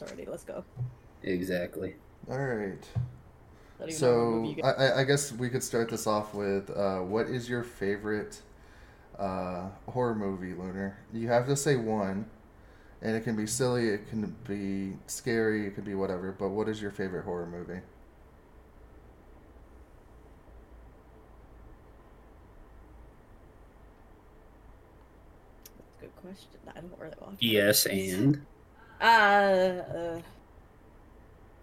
lost already. Let's go. Exactly. All right. Don't even know what So I. I- I guess we could start this off with uh, what is your favorite uh, horror movie, Lunar? You have to say one, and it can be silly, it can be scary, it could be whatever. But what is your favorite horror movie? Good question. I don't really watch. Yes, and Uh. Uh.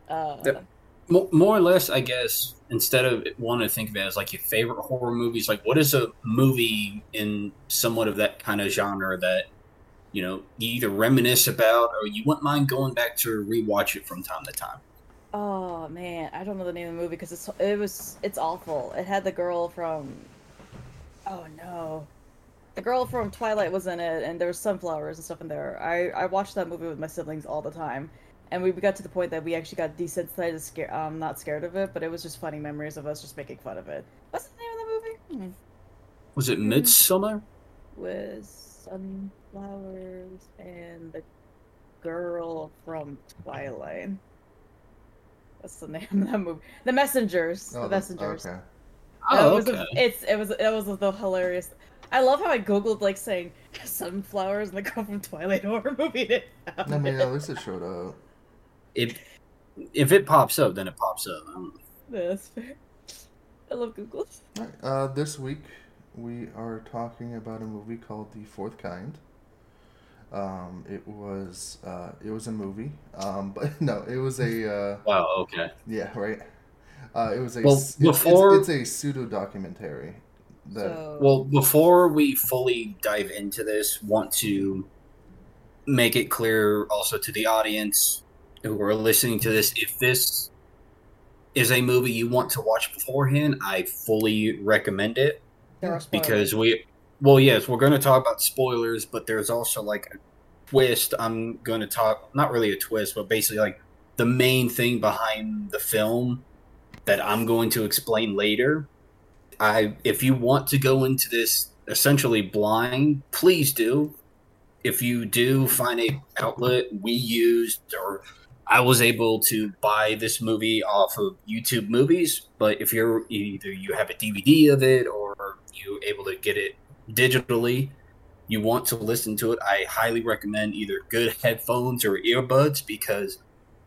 uh Yep. Mo- more or less, I guess, instead of wanting to think of it as like your favorite horror movies, like what is a movie in somewhat of that kind of genre that you know you either reminisce about or you wouldn't mind going back to rewatch it from time to time. Oh man, I don't know the name of the movie because it's it was it's awful. It had the girl from. Oh no, the girl from Twilight was in it, and there was sunflowers and stuff in there. I I watched that movie with my siblings all the time, and we got to the point that we actually got desensitized, and scare, um, not scared of it, but it was just funny memories of us just making fun of it. What's the name of the movie? Hmm. Was it. Midsommar? With sunflowers and the girl from Twilight. What's the name of that movie? The Messengers. the Oh, Messengers. Okay. Oh, Oh, it was okay. a, it's it was it was the hilarious. I love how I googled like saying sunflowers and the girl from Twilight horror movie. Didn't I mean, it. at least it showed up. If if it pops up, then it pops up. Yeah, that's fair. I love Google. All right. Uh, this week we are talking about a movie called The Fourth Kind. Um, it was uh, it was a movie, um, but no, it was a uh, Wow. Okay. yeah right. Uh, it was a Well, s- it's- before- it's, it's a pseudo documentary. That So, Well, before we fully dive into this, want to make it clear also to the audience who are listening to this if this is a movie you want to watch beforehand, I fully recommend it there are spoilers. because we well, yes, we're going to talk about spoilers, but there's also like a twist. I'm going to talk not really a twist, but basically like the main thing behind the film that I'm going to explain later. I if you want to go into this essentially blind, please do. If you do find a outlet we used or I was able to buy this movie off of YouTube Movies, but if you're either you have a DVD of it or you able to get it digitally, you want to listen to it, I highly recommend either good headphones or earbuds because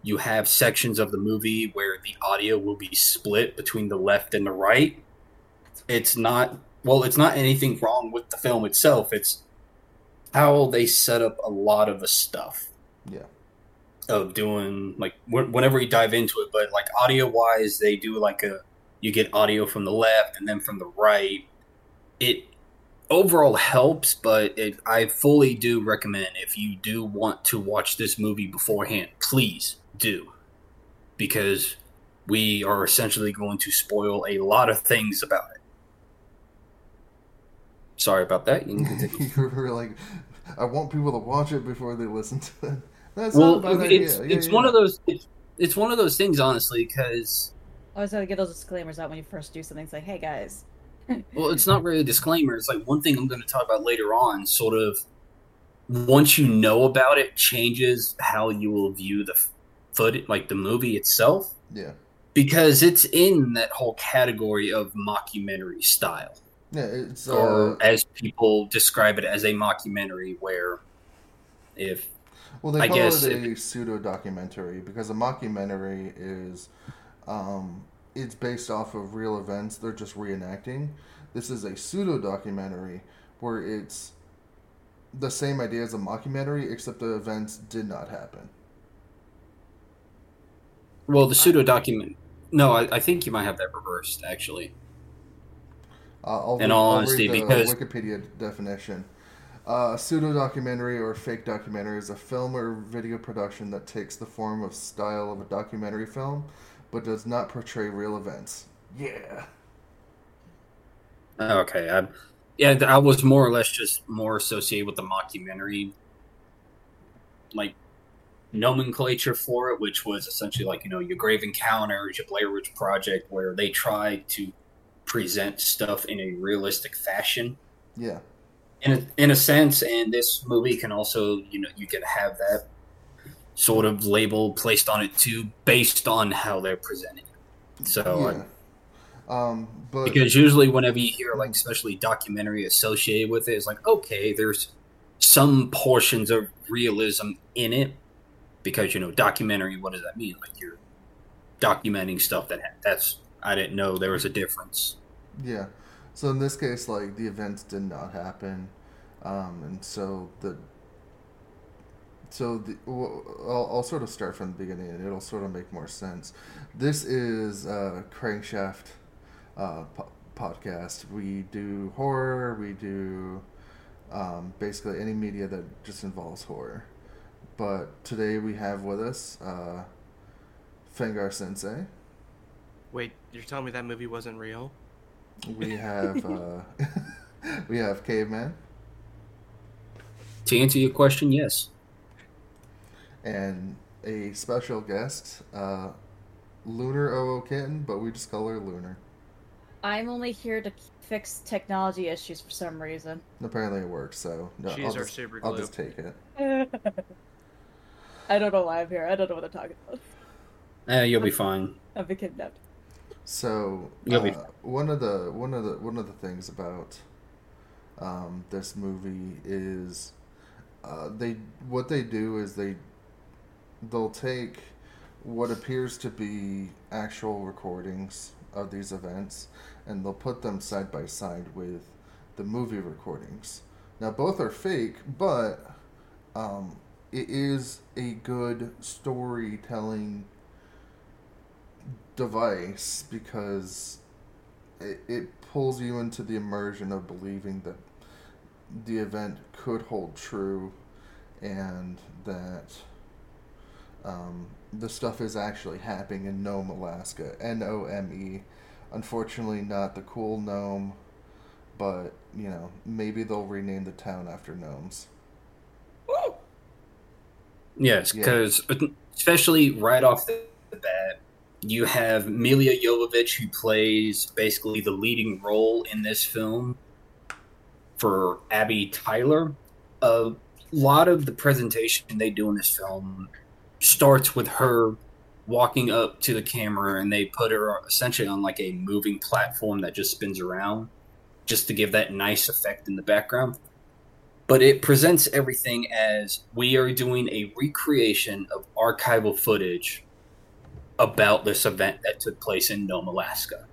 you have sections of the movie where the audio will be split between the left and the right. It's not well, it's not anything wrong with the film itself. It's how they set up a lot of the stuff. Yeah, of doing like wh- whenever you dive into it but like audio wise they do like a you get audio from the left and then from the right. It overall helps but it i fully do recommend if you do want to watch this movie beforehand please do. Because we are essentially going to spoil a lot of things about it sorry about that you can continue you were like, I want people to watch it before they listen to it. That's well not a bad idea. it's, Yeah, it's yeah, one yeah. of those it's, it's one of those things honestly because I always gotta get those disclaimers out when you first do something. It's like, hey guys, Well, it's not really a disclaimer. It's like one thing I'm going to talk about later on. Sort of, once you know about it, changes how you will view the foot, like the movie itself, Yeah, because it's in that whole category of mockumentary style, yeah. It's uh, or as people describe it as a mockumentary, where if Well, they I call guess it a pseudo documentary because a mockumentary is, um, it's based off of real events. They're just reenacting. This is a pseudo documentary where it's the same idea as a mockumentary, except the events did not happen. well, the pseudo document. No, I, I think you might have that reversed actually. I'll In read, all I'll honesty, read the because- Wikipedia definition. Uh, a pseudo documentary or fake documentary is a film or video production that takes the form of style of a documentary film, but does not portray real events. Yeah. Okay, I, yeah, I was more or less just more associated with the mockumentary, like nomenclature for it, which was essentially like you know your Grave Encounters, your Blair Witch Project, where they tried to present stuff in a realistic fashion, Yeah. in a, in a sense. And this movie can also, you know, you can have that sort of label placed on it too, based on how they're presenting. it. So, yeah. Um, but because usually whenever you hear like especially documentary associated with it, it's like okay, there's some portions of realism in it because you know documentary. What does that mean? Like you're documenting stuff that ha- that's I didn't know there was a difference. Yeah. So in this case, like the events did not happen, um, and so the so the well, I'll, I'll sort of start from the beginning, and it'll sort of make more sense. This is uh, Crankshaft uh, po- podcast. We do horror. We do um, basically any media that just involves horror. But today we have with us uh, Fengar Sensei. Wait, you're telling me that movie wasn't real? We have uh, we have Caveman To answer your question, yes. and a special guest, uh, Lunar OO Kitten, but we just call her Lunar. I'm only here to fix technology issues for some reason. Apparently it works, so no, She's I'll, our just, super I'll just take it. I don't know why I'm here. I don't know what I'm talking about. Eh, you'll be fine. I've been kidnapped. So be uh, one of the one of the one of the things about um, this movie is uh, they what they do is they they'll take what appears to be actual recordings of these events and they'll put them side by side with the movie recordings. Now both are fake, but um, it is a good storytelling device because it, it pulls you into the immersion of believing that the event could hold true and that um, the stuff is actually happening in Nome, Alaska. N O M E. Unfortunately, not the cool Nome, but you know, maybe they'll rename the town after gnomes. Yes, Yeah. because especially right off the bat, you have Milla Jovovich, who plays basically the leading role in this film for Abby Tyler. A lot of the presentation they do in this film starts with her walking up to the camera, and they put her essentially on like a moving platform that just spins around, just to give that nice effect in the background but it presents everything as we are doing a recreation of archival footage about this event that took place in Nome, Alaska.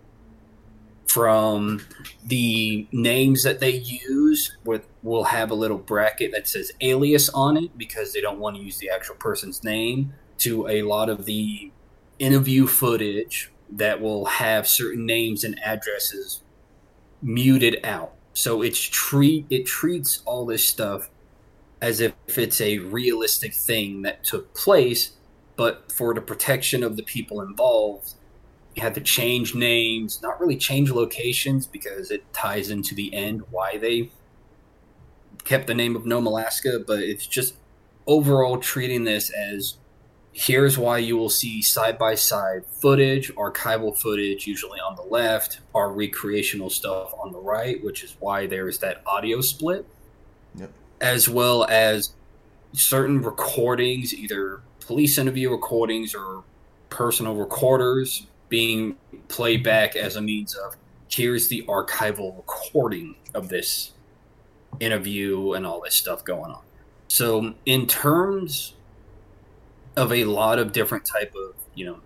From the names that they use, with will have a little bracket that says alias on it because they don't want to use the actual person's name, to a lot of the interview footage that will have certain names and addresses muted out. So it's treat it treats all this stuff as if it's a realistic thing that took place, but for the protection of the people involved, you had to change names, not really change locations because it ties into the end why they kept the name of Nome, Alaska, but it's just overall treating this as here's why you will see side by side footage, archival footage, usually on the left, our recreational stuff on the right, which is why there is that audio split, Yep. as well as certain recordings, either police interview recordings or personal recorders being played back as a means of here's the archival recording of this interview and all this stuff going on. So, in terms of a lot of different type of you know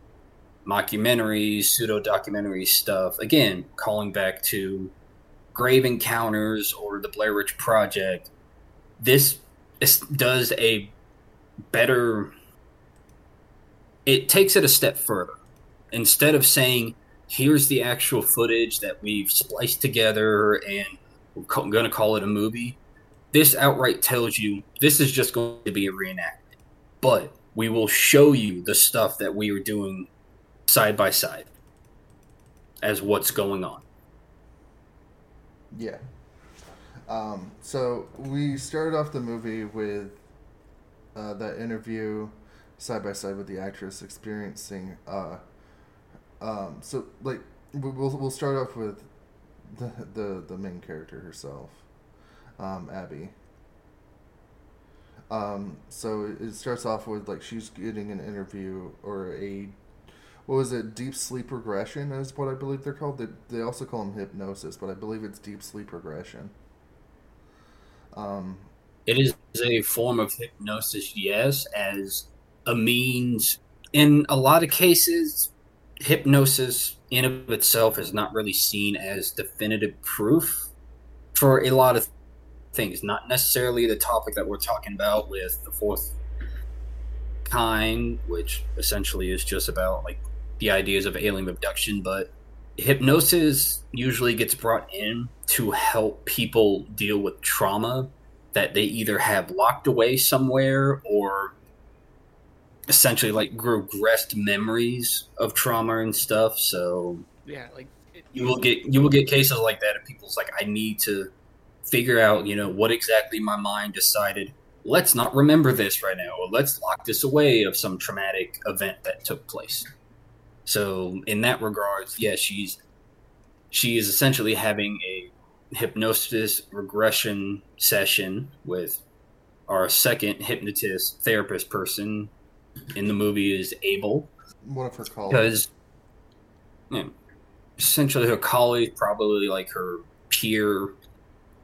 mockumentaries pseudo documentary stuff again calling back to grave encounters or the blair witch project this does a better it takes it a step further instead of saying here's the actual footage that we've spliced together and we're going to call it a movie this outright tells you this is just going to be a reenactment but we will show you the stuff that we are doing side by side as what's going on. Yeah. Um, so we started off the movie with uh, that interview side by side with the actress experiencing. Uh, um, so like we- we'll we'll start off with the the, the main character herself, um, Abby. Um, so it- it starts off with like she's getting an interview or a what was it? Deep sleep regression is what I believe they're called. They, they also call them hypnosis, but I believe it's deep sleep regression. Um, It is a form of hypnosis, yes, as a means. In a lot of cases, hypnosis in of itself is not really seen as definitive proof for a lot of things. Not necessarily the topic that we're talking about with the fourth kind, which essentially is just about like the ideas of alien abduction, but hypnosis usually gets brought in to help people deal with trauma that they either have locked away somewhere or essentially like regressed memories of trauma and stuff. So Yeah, like it, you will get you will get cases like that of people's like I need to figure out, you know, what exactly my mind decided. Let's not remember this right now, or let's lock this away of some traumatic event that took place. So in that regards, yeah, she's she is essentially having a hypnosis regression session with our second hypnotist therapist person in the movie is Abel one of her colleagues. because you know, essentially her colleague, probably like her peer,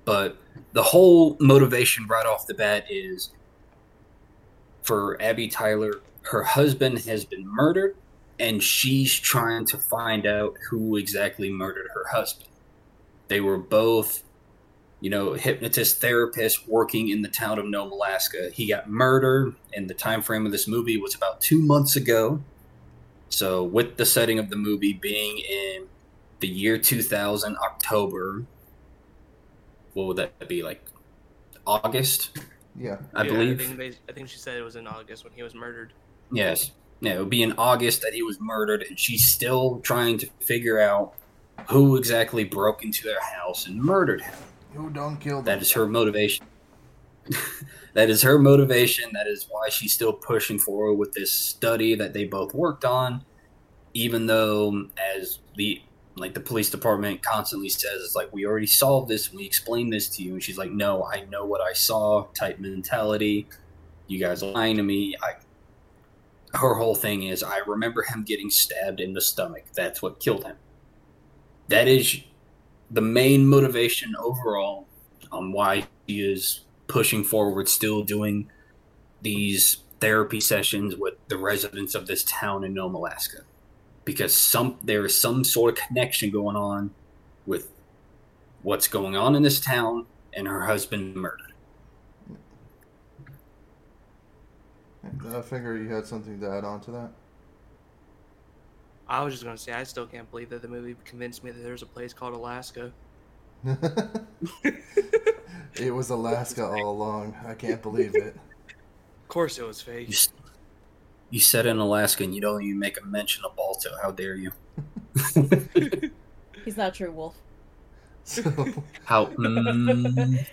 but the whole motivation right off the bat is for Abby Tyler. Her husband has been murdered, and she's trying to find out who exactly murdered her husband. They were both, you know, hypnotist therapist working in the town of Nome, Alaska. He got murdered, and the time frame of this movie was about two months ago. So, with the setting of the movie being in the year 2000, October, what would that be like? August, yeah, I yeah, believe. I think, they, I think she said it was in August when he was murdered. Yes. Yeah, it would be in August that he was murdered, and she's still trying to figure out who exactly broke into their house and murdered him. Who don't kill them? That is her motivation. that is her motivation. That is why she's still pushing forward with this study that they both worked on, even though, um, as the like the police department constantly says, it's like we already solved this. We explained this to you, and she's like, "No, I know what I saw." Type mentality. You guys are lying to me. I. Her whole thing is, I remember him getting stabbed in the stomach. That's what killed him. That is the main motivation overall on why she is pushing forward, still doing these therapy sessions with the residents of this town in Nome, Alaska, because some there is some sort of connection going on with what's going on in this town and her husband murdered. I figure you had something to add on to that. I was just gonna say I still can't believe that the movie convinced me that there's a place called Alaska. it was Alaska all along. I can't believe it. Of course, it was fake. You, you said in Alaska and you don't even make a mention of Balto. How dare you? He's not true wolf. So, How? mm,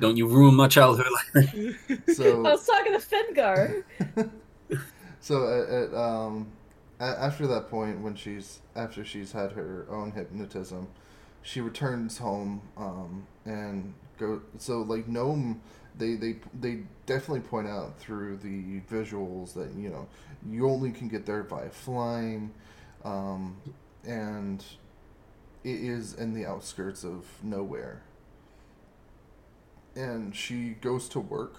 don't you ruin my childhood like that. I was talking to Fingar. so at, at, um, a- after that point, when she's after she's had her own hypnotism, she returns home um, and go. So like Nome, they they they definitely point out through the visuals that you know you only can get there by flying, um, and it is in the outskirts of nowhere. And she goes to work,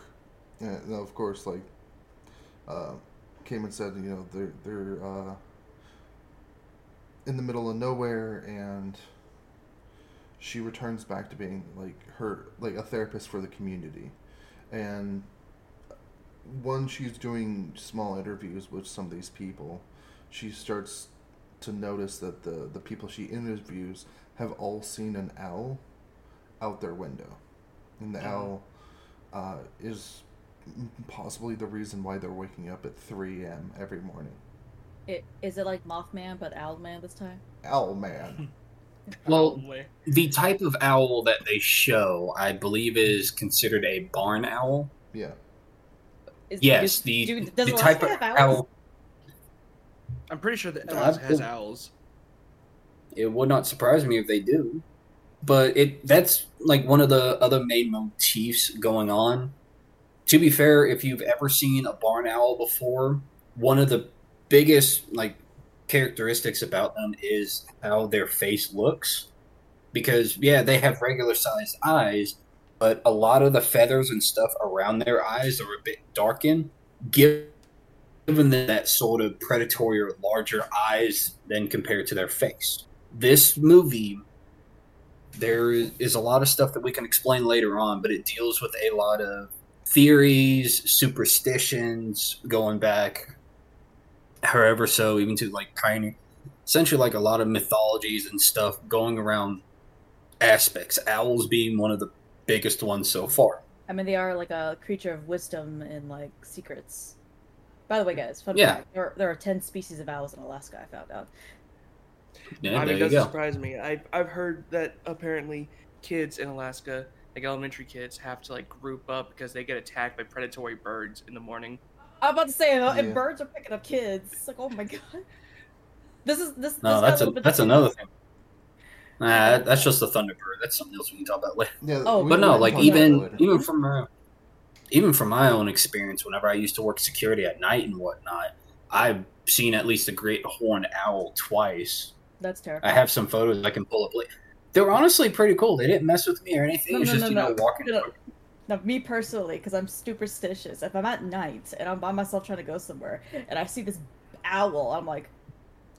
and of course, like uh, came and said, you know, they're they're uh, in the middle of nowhere, and she returns back to being like her like a therapist for the community, and when she's doing small interviews with some of these people, she starts to notice that the the people she interviews have all seen an owl out their window, and the Mhm. owl uh, is possibly the reason why they're waking up at 3 a.m. every morning. It, is it like Mothman but Owlman this time? Owl man. Well, The type of owl that they show, I believe, is considered a barn owl. Yeah. Is, Yes, do- the, do- does the type of owl. I'm pretty sure that Alaska has owls. It would not surprise me if they do, but it that's like one of the other main motifs going on to be fair, if you've ever seen a barn owl before, one of the biggest like characteristics about them is how their face looks. Because yeah, they have regular sized eyes, but a lot of the feathers and stuff around their eyes are a bit darkened, given that sort of predatory or larger eyes than compared to their face. This movie there is a lot of stuff that we can explain later on, but it deals with a lot of theories, superstitions going back however so even to like kind of essentially like a lot of mythologies and stuff going around aspects owls being one of the biggest ones so far I mean, they are like a creature of wisdom and like secrets. By the way, guys, fun Yeah. fact: there, there are ten species of owls in Alaska. I found out. yeah I mean, you doesn't go surprise me. I've I've heard that apparently kids in Alaska, like elementary kids, have to like group up because they get attacked by predatory birds in the morning. I'm about to say, uh, Yeah. if birds are picking up kids, it's like, oh my god. This is this. this no got that's a little that's too- another thing nah that's just the thunderbird that's something else we can talk about later Yeah, Oh, but no like talk about that even even from uh, even from my own experience whenever i used to work security at night and whatnot i've seen at least a great horned owl twice That's terrible. i have some photos i can pull up later they were honestly pretty cool they didn't mess with me or anything No, it's no, just no, you no. know walking No, no. Now, me personally, because I'm superstitious, if I'm at night and I'm by myself trying to go somewhere and I see this owl, I'm like,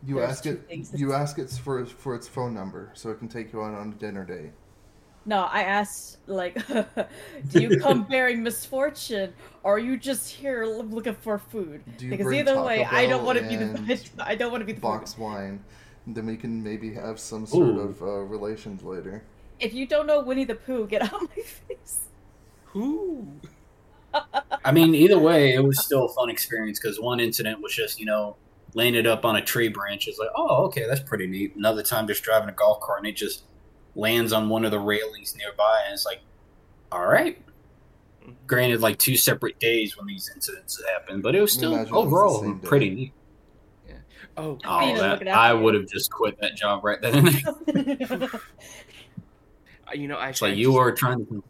You ask it. You that's- ask it for for its phone number, so it can take you out on a dinner date. no, I asked, like, do you come bearing misfortune or are you just here looking for food? Do you Because bring either Taco way, I don't want to be the I don't want to be the box food. wine? Then we can maybe have some sort Ooh. of uh, relations later. If you don't know Winnie the Pooh, get out of my face. Who? I mean, either way, it was still a fun experience because one incident was just, you know, landed up on a tree branch. It's like, oh, okay, that's pretty neat. Another time, just driving a golf cart and it just lands on one of the railings nearby, and it's like, all right. Granted, like two separate days when these incidents happened, but it was still Imagine it was overall pretty neat. Oh, Oh, that, I would have just quit that job right then. you know, I It's like you were trying to.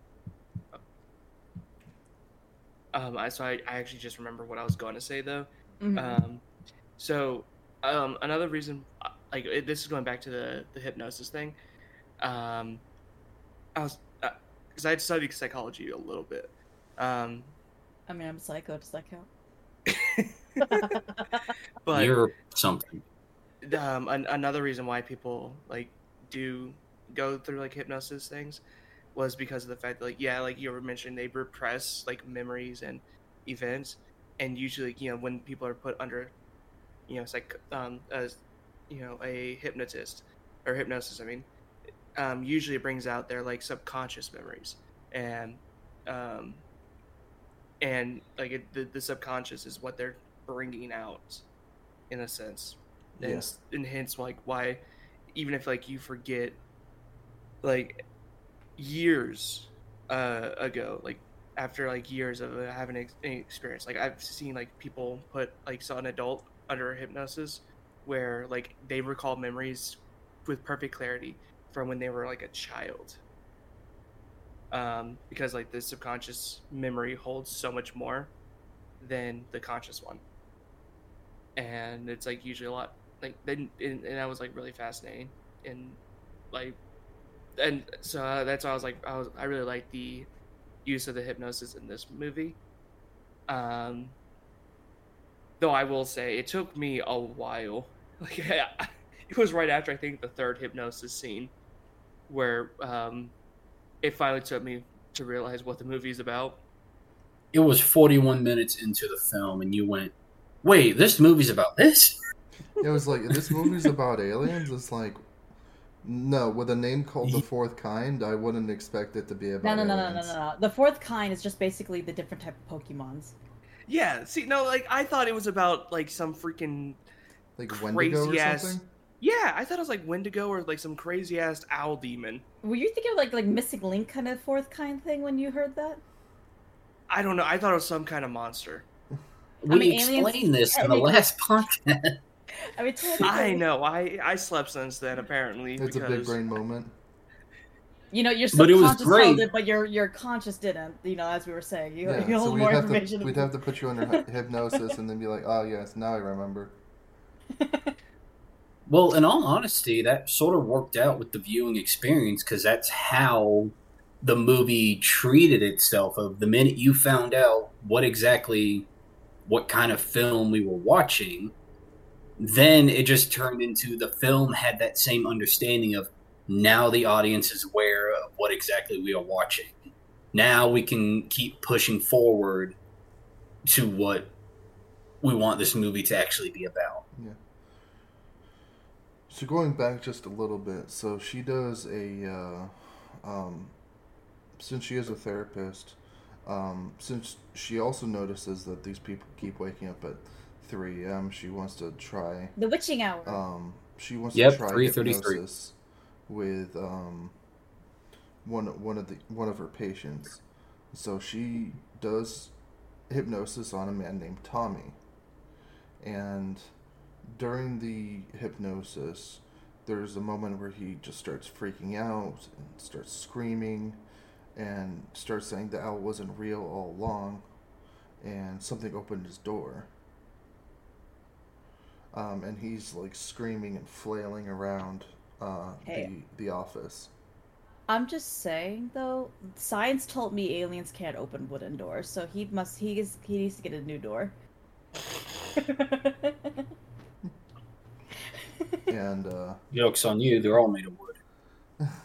Um, I so I, I actually just remember what I was going to say though. Mhm. Um, so um, another reason, uh, like it, this is going back to the the hypnosis thing. Um, I was because I studied psychology a little bit. Um, I mean, I'm a psycho. Does that count? but You're something. um, an, another reason why people like do go through like hypnosis things was because of the fact that like yeah like you were mentioning they repress like memories and events. And usually you know when people are put under you know it's like um as you know a hypnotist or hypnosis i mean um usually brings out their like subconscious memories. And um and like it, the, the subconscious is what they're bringing out in a sense and, Yes. and hence like why even if like you forget like years uh ago like after like years of uh, having ex- an experience like i've seen like people put like saw an adult under hypnosis where like they recall memories with perfect clarity from when they were like a child um because like the subconscious memory holds so much more than the conscious one and it's like usually a lot like then and, and that was like really fascinating and like and so uh, that's why I was like I was I really like the use of the hypnosis in this movie. Um, though I will say it took me a while. Like it was right after I think the third hypnosis scene where um, it finally took me to realize what the movie's about. It was 41 minutes into the film, and you went, "Wait, this movie's about this." It was like this movie's about aliens. It's like no, with a name called the Fourth Kind, I wouldn't expect it to be about no, no, no, no, aliens. no, no. The fourth kind is just basically the different type of Pokemons. Yeah, see, no, like I thought it was about like some freaking Like Wendigo or Crazy ass- something. yeah. I thought it was like Wendigo or like some crazy ass owl demon. Were you thinking of like like missing link kind of fourth kind thing when you heard that? I don't know. I thought it was some kind of monster. We mean, aliens- explained this in the last podcast. I mean, technically, I know. I I slept since then apparently It's a big brain moment. You know, your But it was subconscious great. held it, but your your conscious didn't. You know, as we were saying, you, Yeah, you hold we'd more have, to, information. we'd have to put you under hypnosis and then be like, oh, yes, now I remember. Well, in all honesty, that sort of worked out with the viewing experience because that's how the movie treated itself. Of the minute you found out what exactly, what kind of film we were watching, then it just turned into the film had that same understanding of now the audience is aware of what exactly we are watching. Now we can keep pushing forward to what we want this movie to actually be about. Yeah. So going back just a little bit, so she does a, uh, um, since she is a therapist, um, since she also notices that these people keep waking up at 3 a.m., she wants to try, the witching hour. um, she wants Yep, to try 3:33. hypnosis with um, one one of the one of her patients. So she does hypnosis on a man named Tommy, and during the hypnosis, there's a moment where he just starts freaking out and starts screaming and starts saying the owl wasn't real all along and something opened his door. Um, and he's like screaming and flailing around uh, Hey. the, the office. I'm just saying though, science told me aliens can't open wooden doors, so he must he is he needs to get a new door. And uh, Joke's on you, they're all made of wood.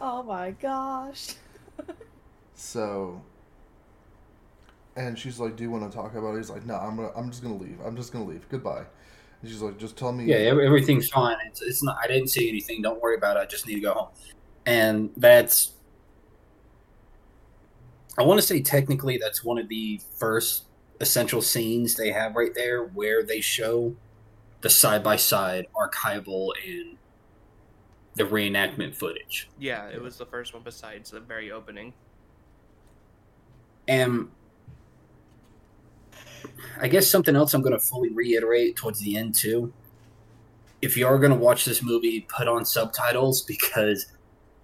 oh my gosh. So, and she's like, "Do you want to talk about it?" He's like, "No, I'm gonna, I'm just gonna leave. I'm just gonna leave. Goodbye." And she's like, "Just tell me." Yeah, everything's fine. It's, it's not. I didn't see anything. Don't worry about it. I just need to go home. And that's. I want to say technically that's one of the first essential scenes they have right there, where they show the side by side archival and the reenactment footage. Yeah, it was the first one besides the very opening. And I guess something else I'm going to fully reiterate towards the end too. If you are going to watch this movie, put on subtitles because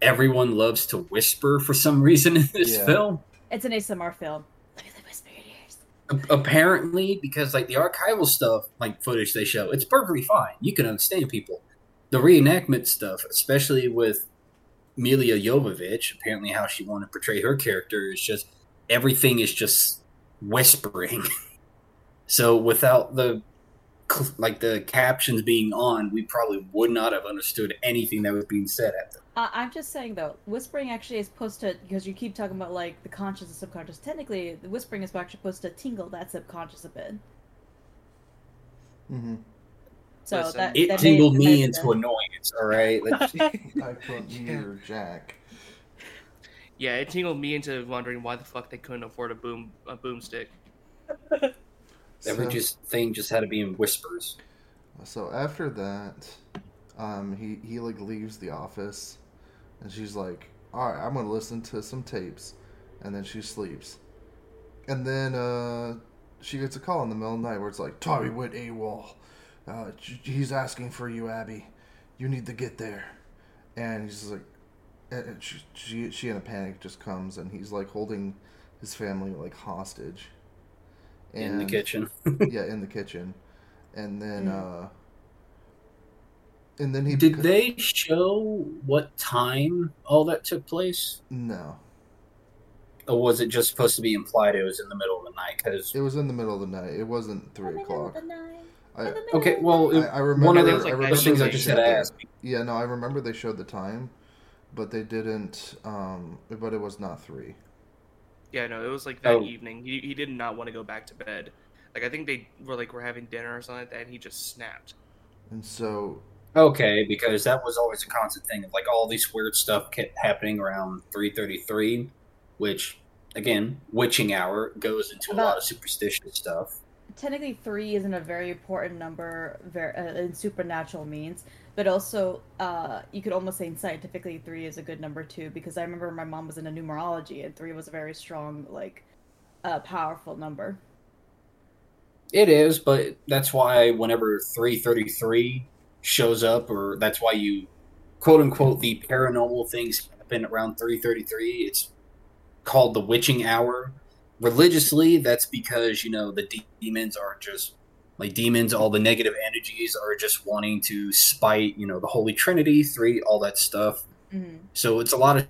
everyone loves to whisper for some reason in this Yeah. film. It's an ASMR film. Let me whisper in your ears. A- Apparently, because like the archival stuff, like footage they show, it's perfectly fine. You can understand people. The reenactment stuff, especially with Milla Jovovich, apparently how she wanted to portray her character is just everything is just whispering. so without the like the captions being on, we probably would not have understood anything that was being said at them. Uh, I'm just saying though, whispering actually is supposed to because you keep talking about like the conscious and subconscious. Technically, the whispering is actually supposed to tingle that subconscious a bit. Mm-hmm. So Listen, that It that tingled made- me into annoyance. All right, Let's- I put near Jack. Yeah, it tingled me into wondering why the fuck they couldn't afford a boom a boomstick. every So- just thing just had to be in whispers. So after that, um, he he like leaves the office, and she's like, "All right, I'm gonna listen to some tapes," and then she sleeps, and then uh, she gets a call in the middle of the night where it's like, "Tommy went AWOL. Uh, he's asking for you, Abby. You need to get there," and he's like, and and she she she in a panic just comes, and he's like holding his family like hostage. in the kitchen. yeah, in the kitchen, and then Mm. uh, and then he Did beca- they show what time all that took place? No, Or was it just supposed to be implied it was in the middle of the night? Because it was in the middle of the night. It wasn't three the middle of o'clock. I, in the middle okay, well, I, I remember. one of It the, like I that those remember things I just showed had to ask. Yeah, no, I remember they showed the time, but they didn't. Um, but it was not three. Yeah, no, it was like that Oh. evening. He, he did not want to go back to bed. Like I think they were like we're having dinner or something like that, and he just snapped. And so Okay, because that was always a constant thing. Of like all this weird stuff kept happening around three thirty-three, which again, witching hour goes into a lot of superstitious stuff. technically three isn't a very important number uh, in supernatural means but also uh, you could almost say scientifically three is a good number too because i remember my mom was into numerology and three was a very strong like uh, powerful number It is, but that's why whenever 333 shows up, or that's why you quote unquote the paranormal things happen happen around 333. It's called the witching hour. Religiously, that's because, you know, the demons are just like demons, all the negative energies are just wanting to spite, you know, the Holy Trinity, three, all that stuff. Mhm. So it's a lot of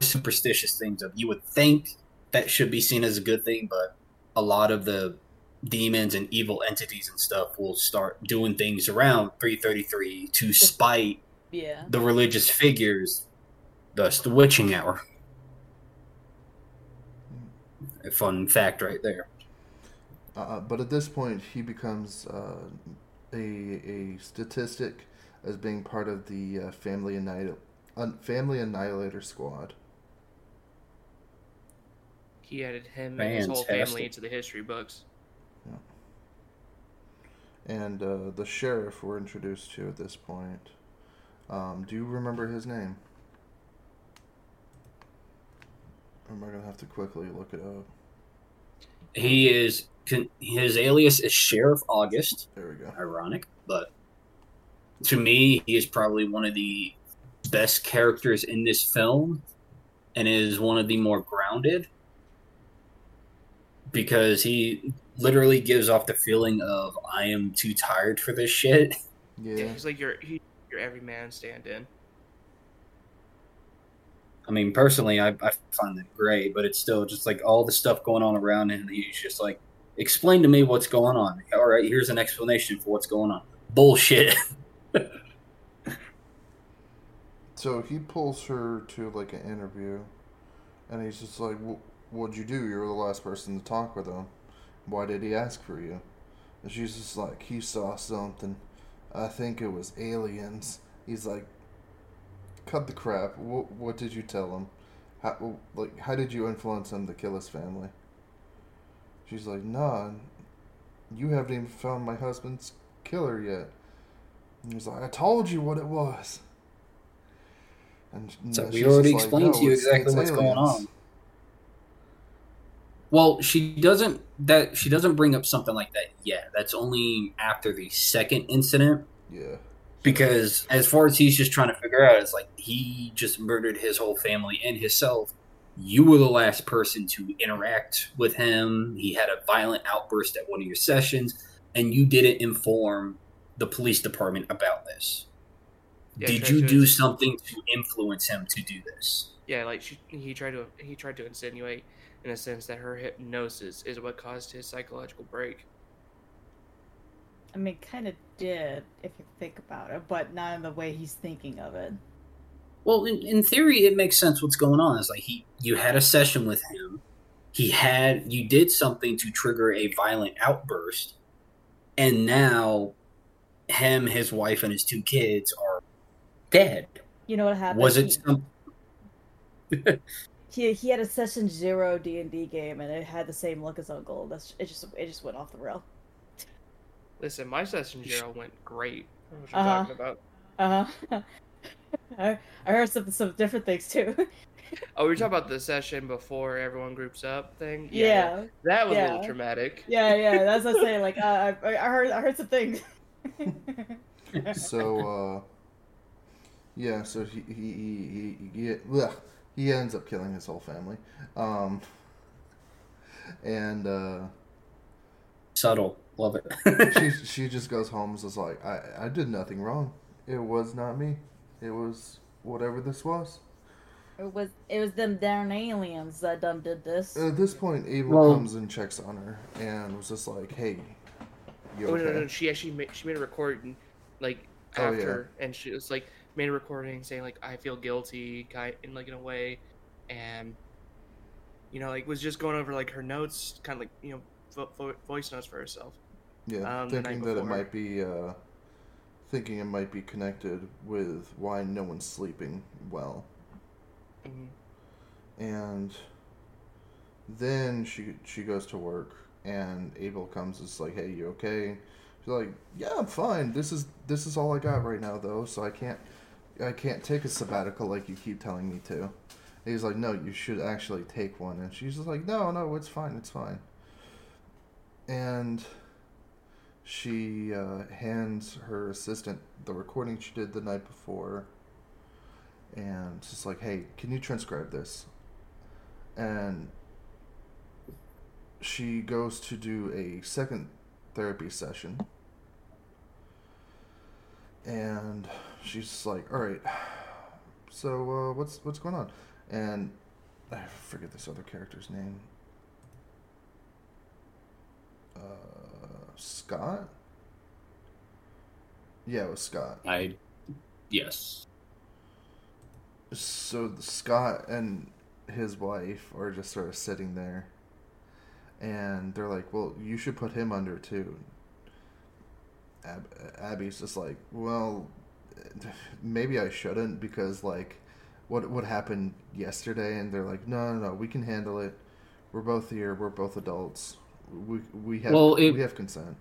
superstitious things of you would think that should be seen as a good thing, but a lot of the demons and evil entities and stuff will start doing things around 333 to spite Yeah. the religious figures, thus the witching hour. A fun fact right there. Uh, but at this point, he becomes uh, a a statistic as being part of the uh, family annihil- un- family annihilator squad. He added him and his whole family into the history books. And uh, the sheriff we're introduced to at this point. Um, do you remember his name? Or am I gonna have to quickly look it up? He is his alias is Sheriff August. There we go. Ironic, but to me, he is probably one of the best characters in this film, and is one of the more grounded because he literally gives off the feeling of I am too tired for this shit. Yeah, Yeah. he's like your he, your everyman stand-in. I mean, personally, I, I find that great, but it's still just like all the stuff going on around him. He's just like, explain to me what's going on. All right, here's an explanation for what's going on. Bullshit. So he pulls her to like an interview, and he's just like, "What'd you do? You were the last person to talk with him. Why did he ask for you?" And she's just like, "He saw something. I think it was aliens." He's like, "Cut the crap. What, what did you tell him? How like how did you influence him to kill his family?" She's like, "Nah, you haven't even found my husband's killer yet." And he's like, "I told you what it was." And So we already just like, explained to you exactly what's going on. Well, she doesn't that she doesn't bring up something like that yet. That's only after the second incident. Yeah. Because as far as he's just trying to figure out, it's like he just murdered his whole family and himself. You were the last person to interact with him. He had a violent outburst at one of your sessions, and you didn't inform the police department about this. Yeah, Did you do ins- something to influence him to do this? Yeah, like she, he tried to he tried to insinuate in a sense that her hypnosis is what caused his psychological break. I mean, kind of did, if you think about it, but not in the way he's thinking of it. Well, in, in theory, it makes sense what's going on. It's like he, you had a session with him. He had, you did something to trigger a violent outburst, and now, him, his wife, and his two kids are dead. You know what happened? Was it some? He, he had a session zero D and D game, and it had the same look as Uncle. That's it. Just it just went off the rail. Listen, my session zero went great. What you Uh-huh. talking about? Uh huh. I I heard some some different things too. Oh, we were talking about the session before everyone groups up thing. yeah, that was a little traumatic. yeah, yeah. That's what I'm saying. Like uh, I I heard I heard some things. So, uh, yeah, so he he he he, he, blech, he ends up killing his whole family. Um, and uh, Subtle, love it. she she just goes home and is like, I I did nothing wrong. It was not me. It was whatever this was. it was it was them darn aliens that done did this. At this point, Abel Well- comes and checks on her and was just like, "Hey, you Oh no, no, no, she actually made, she made a recording like Oh, yeah. after, and she was like made a recording saying like I feel guilty, kind in like in a way, and you know like was just going over like her notes, kind of like you know vo- vo- voice notes for herself. Yeah, um, thinking that it might be, uh, thinking it might be connected with why no one's sleeping well. Mhm. and then she she goes to work and abel comes and is like hey you okay? She's like yeah i'm fine. This is this is all i got right now though so i can't i can't take a sabbatical like you keep telling me to. And he's like no you should actually take one. And she's just like no no it's fine it's fine. And she uh, hands her assistant the recording she did the night before and she's like, hey, can you transcribe this? And she goes to do a second therapy session. And she's like, all right, so uh, what's what's going on? And I forget this other character's name. Uh, Scott. Yeah, it was Scott. I, yes. So Scott and his wife are just sort of sitting there, and they're like, "Well, you should put him under too." Ab- Abby's just like, "Well, maybe I shouldn't because like, what what happened yesterday?" And they're like, "No, no, no, we can handle it. We're both here. We're both adults. We we have Well, it- we have consent."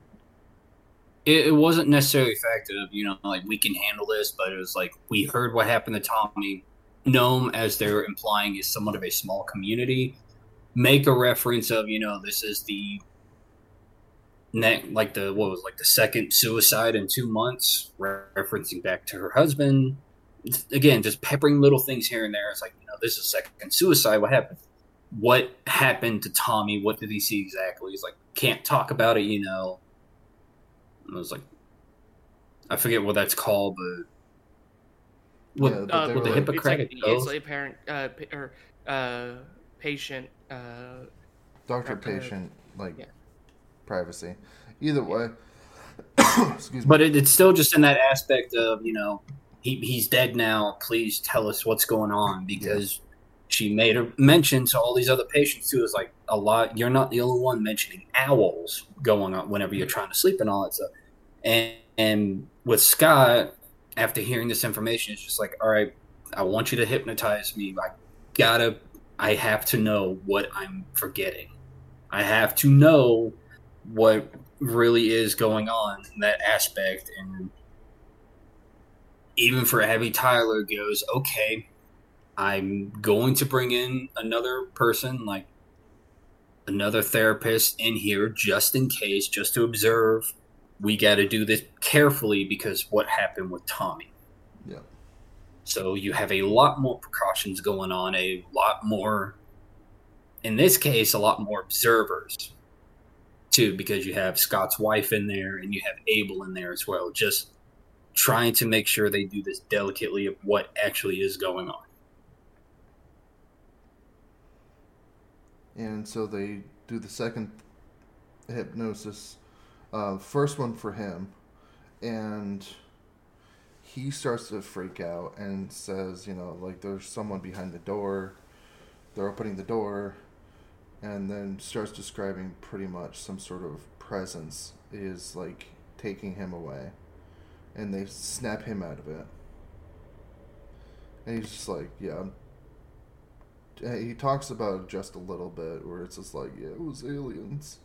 It, it wasn't necessarily a fact of, you know, like we can handle this, but it was like we heard what happened to Tommy. Nome, as they're implying, is somewhat of a small community. Make a reference of, you know, this is the neck, like the what was like the second suicide in two months, re- referencing back to her husband. Again, just peppering little things here and there. It's like, you know, this is second suicide. What happened? What happened to Tommy? What did he see exactly? He's like, can't talk about it, you know. And I was like, I forget what that's called, but what, Yeah, but Uh, they with the like- it's Hippocratic like, oath? it's like parent uh, pa- or uh, patient. Uh, Doctor Uh, patient like yeah. privacy. Either way, excuse me. But it, it's still just in that aspect of you know he he's dead now. Please tell us what's going on because she made a mention to all these other patients too. Is like a lot. You're not the only one mentioning owls going on whenever you're mm-hmm. trying to sleep and all that stuff. And and with Scott, after hearing this information, it's just like, all right, I want you to hypnotize me. I gotta. I have to know what I'm forgetting. I have to know what really is going on in that aspect and even for Abby Tyler goes, okay, I'm going to bring in another person, like another therapist in here just in case, just to observe. We got to do this carefully because what happened with Tommy. Yeah. So you have a lot more precautions going on, a lot more, in this case, a lot more observers too, because you have Scott's wife in there and you have Abel in there as well. Just trying to make sure they do this delicately of what actually is going on. And so they do the second hypnosis uh, first one for him. And he starts to freak out and says you know like there's someone behind the door. They're opening the door. And then starts describing pretty much some sort of presence is like taking him away. And they snap him out of it. And he's just like yeah he talks about it just a little bit where it's just like yeah it was aliens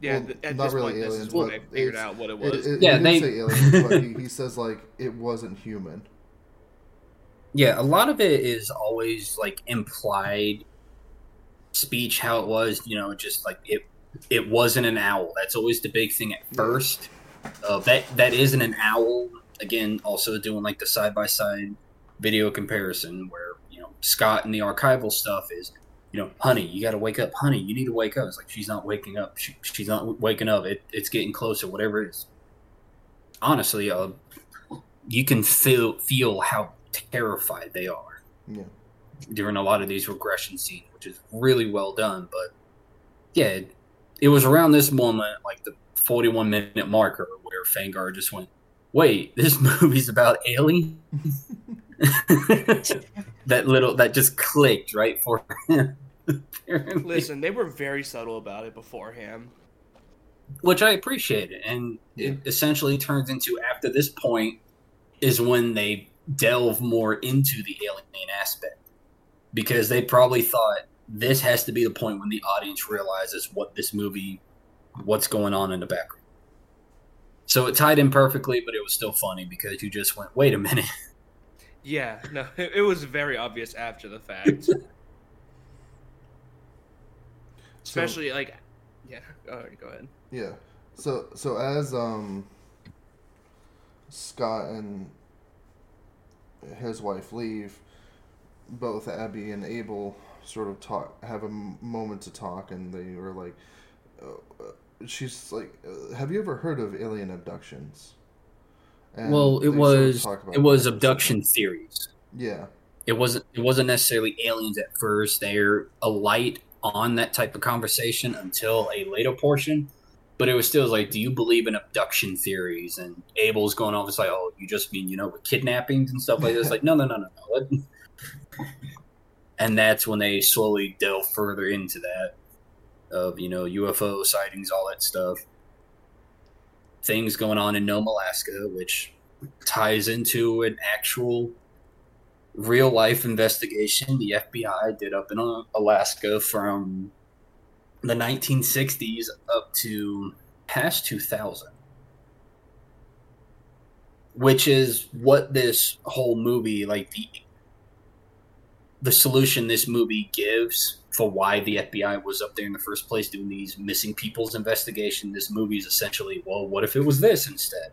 yeah, Well, th- at not this really point, this aliens, is when but I figured out what it It- was. it- Yeah, he they- didn't say aliens but he, he says like it wasn't human Yeah, a lot of it is always like implied speech, how it was, you know, just like it it wasn't an owl. That's always the big thing at first. Uh, that that isn't an owl. Again, also doing like the side by side video comparison where you know Scott and the archival stuff is, you know, honey, you got to wake up, honey, you need to wake up. It's like she's not waking up. She, she's not waking up. It, it's getting closer. Whatever it is. Honestly, uh, you can feel feel how terrified they are yeah during a lot of these regression scenes, which is really well done. But yeah, it, it was around this moment, like the 41 minute marker, where Fangar just went, "Wait, this movie's about aliens." that little that just clicked right for him. Listen, they were very subtle about it beforehand. which I appreciate and it essentially turns into after this point is when they delve more into the alien aspect because they probably thought this has to be the point when the audience realizes what this movie, what's going on in the background. So it tied in perfectly, but it was still funny because you just went, "Wait a minute." Yeah, no, it, it was very obvious after the fact. Especially like, yeah. All right, go ahead. Yeah. So so as um Scott and his wife leave, both Abby and Abel sort of talk, have a m- moment to talk, and they were like, uh, uh, she's like, uh, "Have you ever heard of alien abductions?" And well, it sort of was it was abduction theories. Yeah, It wasn't it wasn't necessarily aliens at first. They're a light on that type of conversation until a later portion. But it was still like, do you believe in abduction theories? And Abel's going off. It's like, oh, you just mean you know with kidnappings and stuff like this. Like, no, no, no, no, no. And that's when they slowly delve further into that of you know UFO sightings, all that stuff. Things going on in Nome, Alaska, which ties into an actual real life investigation the FBI did up in Alaska from the 1960s up to past 2000. Which is what this whole movie, like the the solution this movie gives for why the FBI was up there in the first place doing these missing people's investigation. This movie is essentially, well, what if it was this instead?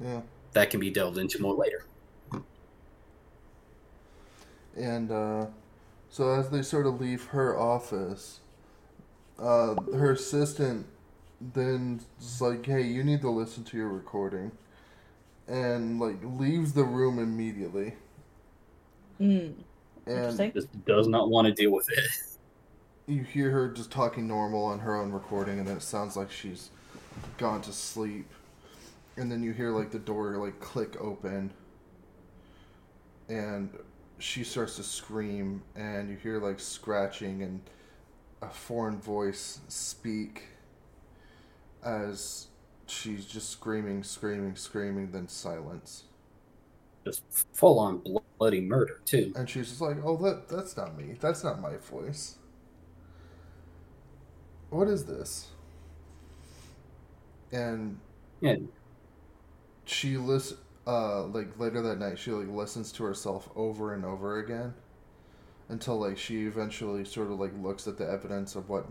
yeah. That can be delved into more later. And uh, so as they sort of leave her office, uh, her assistant then is like, "Hey, you need to listen to your recording," and like leaves the room immediately. Mm. And Just does not want to deal with it. you hear her just talking normal on her own recording, and then it sounds like she's gone to sleep. And then you hear like the door like click open, and she starts to scream, and you hear like scratching and a foreign voice speak as she's just screaming, screaming, screaming, then silence. Just full on bloody murder too. And she's just like, "Oh, that that's not me. That's not my voice. What is this?" And Yeah, she list uh like later that night she like listens to herself over and over again until like she eventually sort of like looks at the evidence of what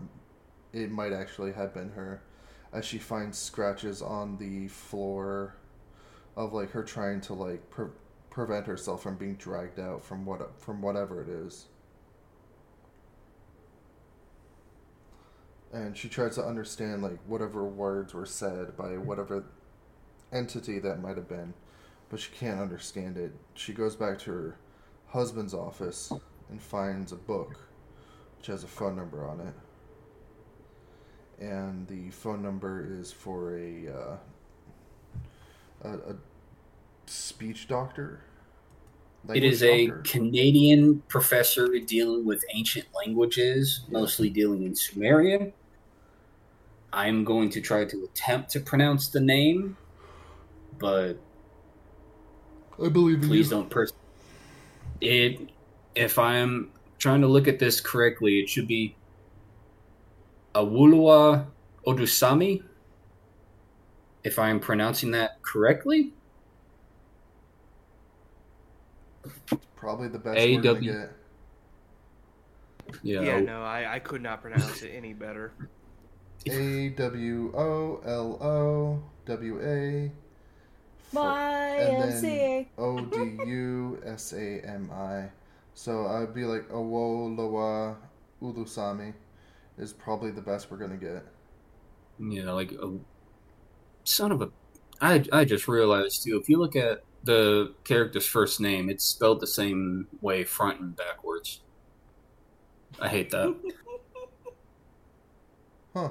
it might actually have been her as she finds scratches on the floor of like her trying to like prevent herself from being dragged out from what from whatever it is. And she tries to understand like whatever words were said by whatever entity that might have been but she can't understand it. She goes back to her husband's office and finds a book which has a phone number on it. And the phone number is for a uh, a, a speech doctor it Language is a? Canadian professor dealing with ancient languages, mostly dealing in Sumerian. I'm going to try to attempt to pronounce the name, but i believe please you don't pers- it if i'm trying to look at this correctly it should be awulua odusami if i'm pronouncing that correctly probably the best A we're gonna get yeah, Yeah, no, I, I could not pronounce it any better. A W O L O W A YMCA. O D U S A M I. So I'd be like Awo Loa Ulusami is probably the best we're gonna get. yeah like a son of a i i just realized too if you look at the character's first name it's spelled the same way front and backwards i hate that Huh.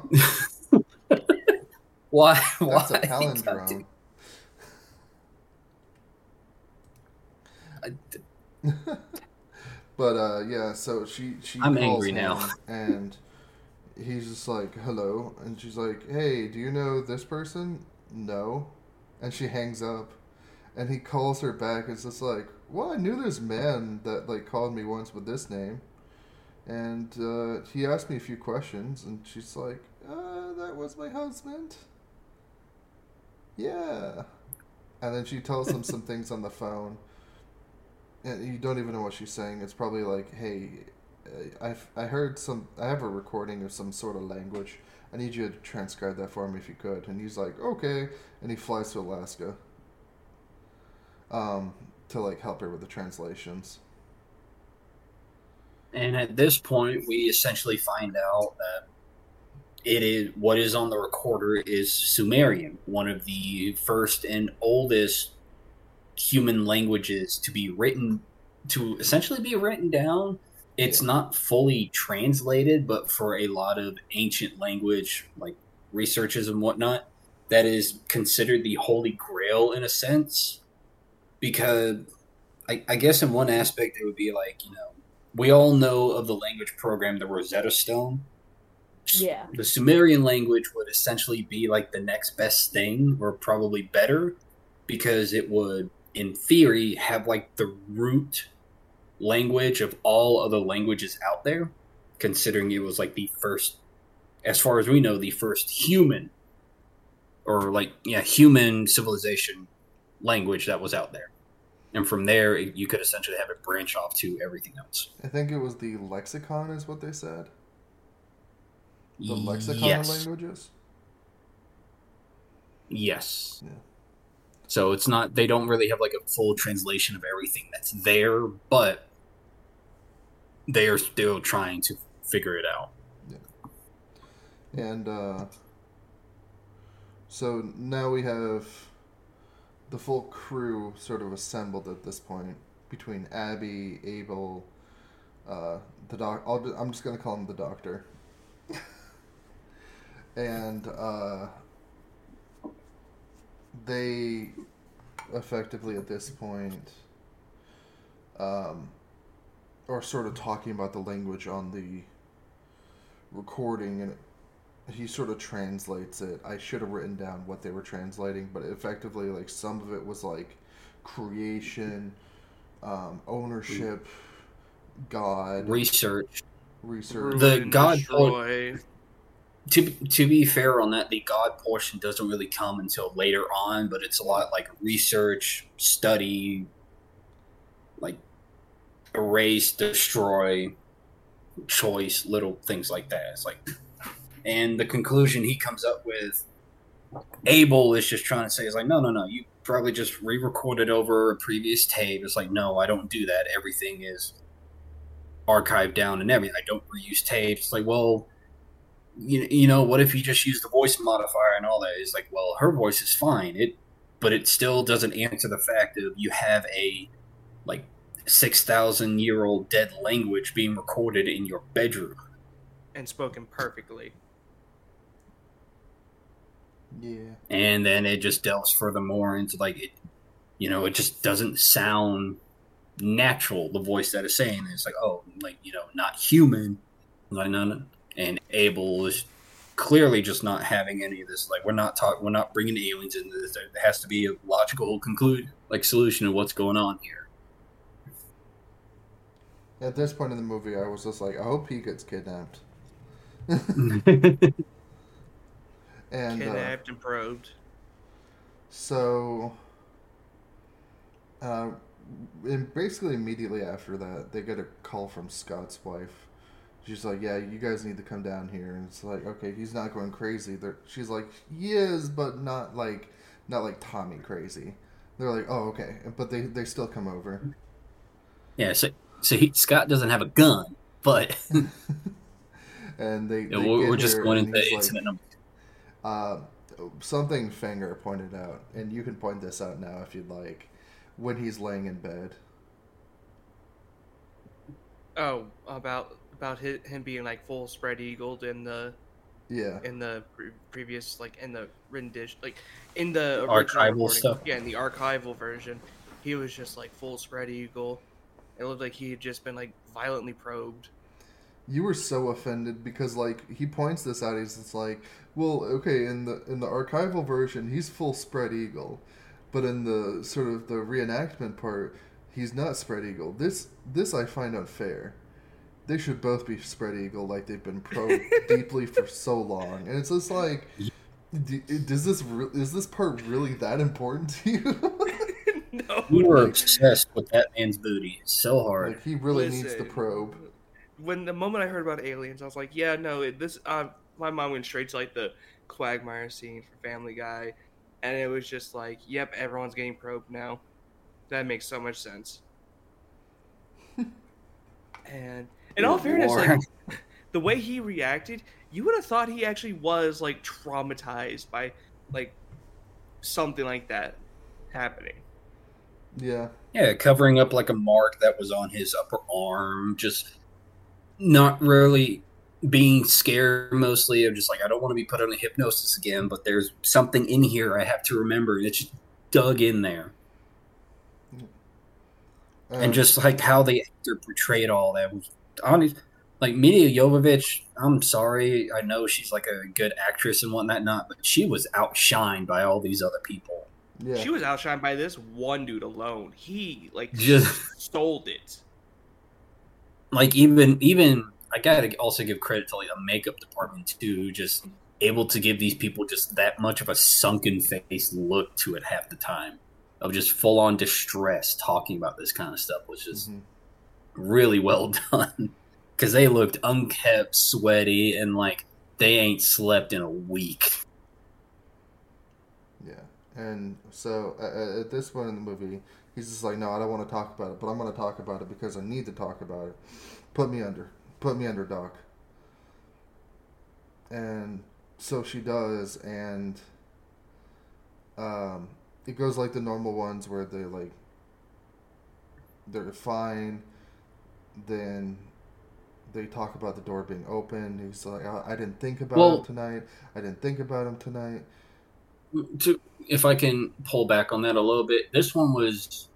why why That's a palindrome. I- but uh yeah, so she she I'm calls angry now. and he's just like, "Hello." And she's like, "Hey, do you know this person?" "No." And she hangs up. And he calls her back. It's just like, "Well, I knew this man that like called me once with this name." And uh, he asked me a few questions, and she's like, uh, "That was my husband." Yeah. And then she tells him some things on the phone, and you don't even know what she's saying. It's probably like, "Hey, I've I heard some. I have a recording of some sort of language. I need you to transcribe that for me if you could." And he's like, "Okay," and he flies to Alaska. Um, to like help her with the translations. And at this point, we essentially find out that it is what is on the recorder is Sumerian, one of the first and oldest human languages to be written to essentially be written down. It's Yeah. not fully translated, but for a lot of ancient language, like researches and whatnot, that is considered the holy grail in a sense. Because I, I guess in one aspect, it would be like, you know, we all know of the language program, the Rosetta Stone. Yeah. The Sumerian language would essentially be like the next best thing, or probably better, because it would, in theory, have like the root language of all other languages out there, considering it was like the first, as far as we know, the first human, or like, yeah, human civilization language that was out there. And from there, you could essentially have it branch off to everything else. I think it was the lexicon, is what they said. The lexicon yes. of languages. Yes. Yeah. So it's not they don't really have like a full translation of everything that's there, but they are still trying to figure it out. And uh, so now we have the full crew sort of assembled at this point between Abby, Abel, uh, the doc. I'll, ju- I'm just gonna call him the doctor. and uh, they effectively at this point um, are sort of talking about the language on the recording and he sort of translates it. I should have written down what they were translating, but effectively, like some of it was like creation, um, ownership, God, Research. research. The Ruin, God destroy. To to be fair on that, the God portion doesn't really come until later on, but it's a lot like research, study, like erase, destroy, choice, little things like that. It's like and the conclusion he comes up with Abel is just trying to say is like, no, no, no, you probably just re-recorded over a previous tape. It's like, no, I don't do that. Everything is archived down and everything. I don't reuse tapes. It's like, well, you, you know, what if you just use the voice modifier and all that? It's like, well, her voice is fine. It, but it still doesn't answer the fact of you have a like six thousand year old dead language being recorded in your bedroom. and spoken perfectly. Yeah. and then it just delves furthermore into like it you know it just doesn't sound natural the voice that is saying it. it's like oh like you know not human like none and abel is clearly just not having any of this like we're not talking we're not bringing aliens into this there has to be a logical conclude like solution of what's going on here At this point in the movie, I was just like, I hope he gets kidnapped. And uh, Kidnapped and probed. So, uh, and basically immediately after that, they get a call from Scott's wife. She's like, "Yeah, you guys need to come down here." And it's like, "Okay, he's not going crazy." They're, she's like, "He is, but not like, not like Tommy crazy." They're like, "Oh, okay," but they they still come over. yeah so, so he, scott doesn't have a gun but and they, you they we're, get we're just going and into he's like, incident number Uh, something Finger pointed out, and you can point this out now if you'd like, when he's laying in bed. Oh, about about hi- him being like full spread eagled in the Yeah, in the pre- previous like in the rendition like in the Archival recording. stuff? Yeah, in the archival version, he was just like full spread eagle. It looked like he had just been like violently probed. You were so offended because like he points this out. He's it's like, well, okay, in the in the archival version, he's full spread eagle, but in the sort of the reenactment part, he's not spread eagle. This this I find unfair. They should both be spread eagle, like they've been probed deeply for so long, and it's just like. Does this re- is this part really that important to you? no, we were obsessed with that man's booty so hard like he really needs the probe. When the moment I heard about aliens, I was like, yeah, no, it, this. Uh, my mom went straight to like the Quagmire scene for Family Guy, and it was just like, yep, everyone's getting probed now. That makes so much sense. and in all fairness, like the way he reacted, you would have thought he actually was like traumatized by like something like that happening. Yeah. Yeah, covering up like a mark that was on his upper arm, just not really being scared mostly of just like I don't want to be put under hypnosis again, but there's something in here I have to remember. It's just dug in there. Mm. and just like how the actor portrayed all that was honest. Like Milla Jovovich, I'm sorry, I know she's like a good actress and whatnot, not, but she was outshined by all these other people. yeah. She was outshined by this one dude alone. He like Just stole it. Like even even I gotta also give credit to like the makeup department too, just able to give these people just that much of a sunken face look to it half the time of just full on distress talking about this kind of stuff was just Mhm. really well done because they looked unkept, sweaty, and like they ain't slept in a week. Yeah, and so uh, at this point in the movie, he's just like, "No, I don't want to talk about it, but I'm going to talk about it because I need to talk about it. Put me under, put me under, Doc." And so she does, and um, it goes like the normal ones where they like they're fine. Then they talk about the door being open. He's like, "I, I didn't think about Well- him tonight. I didn't think about him tonight." To, if I can pull back on that a little bit, this one was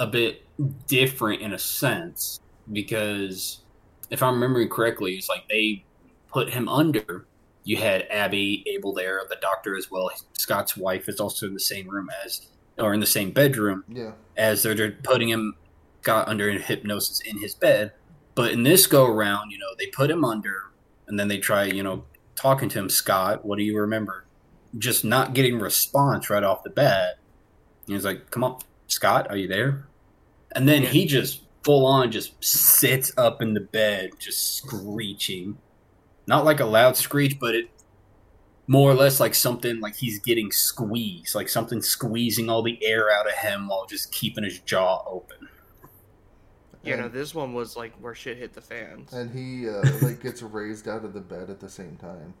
a bit different in a sense because if I'm remembering correctly, it's like they put him under. You had Abby, Abel there, the doctor as well. Scott's wife is also in the same room as, or in the same bedroom. Yeah. as they're putting him got under hypnosis in his bed. But in this go around, you know, they put him under and then they try, you know, talking to him, Scott, what do you remember? Just not getting response right off the bat. He was like, Come on, Scott, are you there? And then he just full on just sits up in the bed, just screeching. Not like a loud screech, but it more or less like something like he's getting squeezed, like something squeezing all the air out of him while just keeping his jaw open. You know, this one was like where shit hit the fans. And he uh, like gets raised out of the bed at the same time.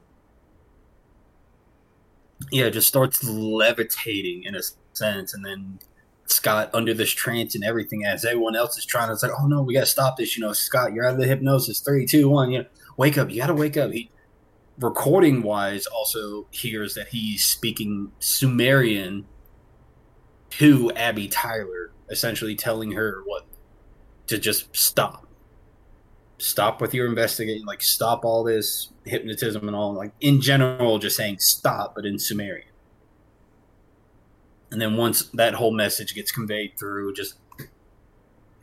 Yeah, just starts levitating in a sense, and then Scott under this trance and everything as everyone else is trying to say, "Oh no, we gotta stop this!" You know, Scott, you're out of the hypnosis. Three, two, one. You know, wake up! You gotta wake up. He, recording wise, also hears that he's speaking Sumerian to Abby Tyler, essentially telling her what to just stop. Stop with your investigating, like stop all this hypnotism and all, like in general, just saying stop, but in Sumerian. And then once that whole message gets conveyed through, just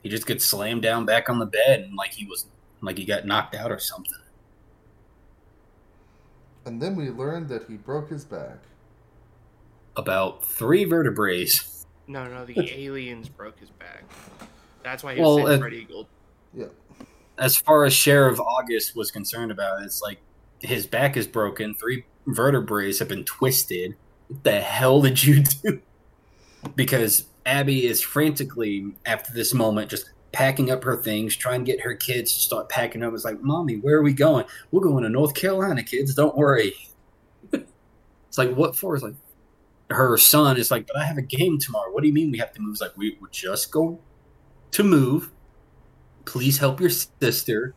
he just gets slammed down back on the bed and like he was like he got knocked out or something. And then we learned that he broke his back. About three vertebrae. No, no, the aliens broke his back. That's why he Well, was saying uh, Fred Eagle. As far as Sheriff August was concerned about it, it's like his back is broken, three vertebrae have been twisted. What the hell did you do? Because Abby is frantically after this moment just packing up her things, trying to get her kids to start packing up. It's like, Mommy, where are we going? We're going to North Carolina, kids. Don't worry. it's like, what for? It's like, her son is like, but I have a game tomorrow. What do you mean we have to move? It's like, we would just go to move. Please help your sister.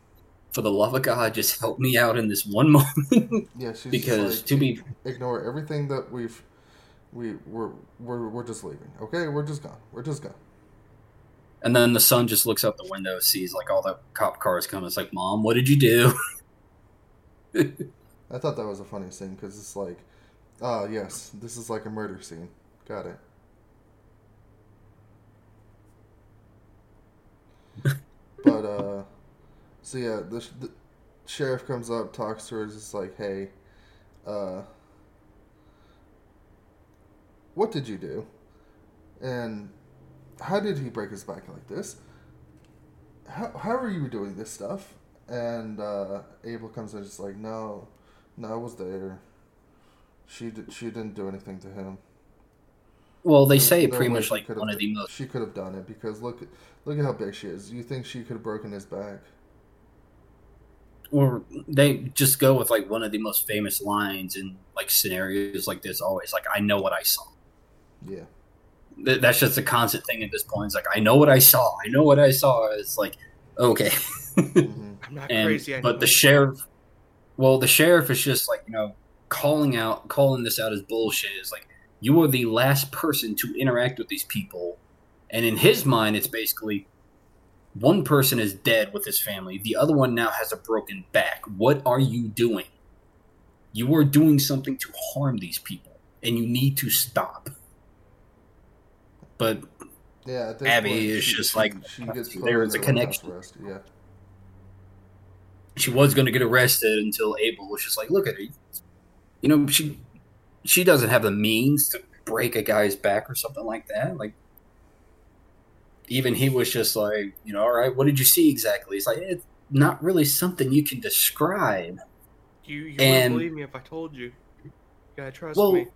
For the love of God, just help me out in this one moment. Yeah, she's because just to like, be ignore everything that we've we we're we're we're just leaving. Okay, we're just gone. We're just gone. And then the son just looks out the window, sees like all the cop cars coming. It's like, Mom, what did you do? I thought that was a funny scene because it's like, oh yes, this is like a murder scene. Got it. but uh, so yeah, the, the sheriff comes up, talks to her, is just like, hey, uh, what did you do? And how did he break his back like this? How, how are you doing this stuff? And uh, Abel comes in just like, no, no, I was there. She did, she didn't do anything to him. Well, they There's say pretty much like one of the most. She could have done it because look, look at how big she is. You think she could have broken his back? Or they just go with like one of the most famous lines in like scenarios like this. Always like, I know what I saw. Yeah. Th- That's just a constant thing at this point. It's like, I know what I saw. I know what I saw. It's like, okay. hmm I'm not and crazy. I but the sheriff well the sheriff is just like you know calling out calling this out as bullshit is like you are the last person to interact with these people and in his mind it's basically one person is dead with his family the other one now has a broken back what are you doing you are doing something to harm these people and you need to stop but Yeah. Abby point, is she- just she- like, she gets there is a connection. arrest, Yeah. she was going to get arrested until Abel was just like, look at her. You know, she she doesn't have the means to break a guy's back or something like that. Like, even he was just like, you know, all right, what did you see exactly? It's like it's not really something you can describe. you you and- wouldn't believe me if I told you. You gotta trust Well, me.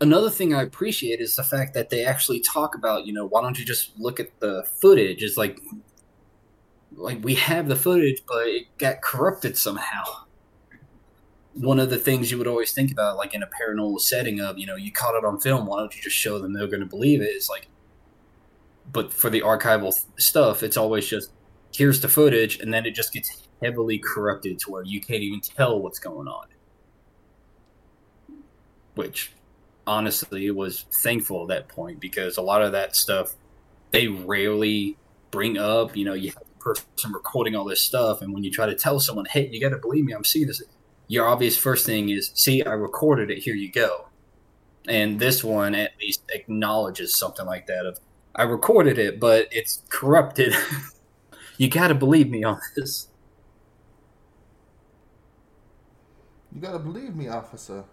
another thing I appreciate is the fact that they actually talk about, you know, why don't you just look at the footage? It's like, like we have the footage, but it got corrupted somehow. One of the things you would always think about, like in a paranormal setting, of you know, you caught it on film. Why don't you just show them? They're going to believe it. It's like, but for the archival stuff, it's always just here's the footage, and then it just gets heavily corrupted to where you can't even tell what's going on. Which honestly was thankful at that point because a lot of that stuff they rarely bring up. You know, you have the person recording all this stuff, and when you try to tell someone, "Hey, you got to believe me, I'm seeing this," your obvious first thing is, "See, I recorded it. Here you go." And this one at least acknowledges something like that of, "I recorded it, but it's corrupted." you got to believe me on this. You gotta believe me, officer.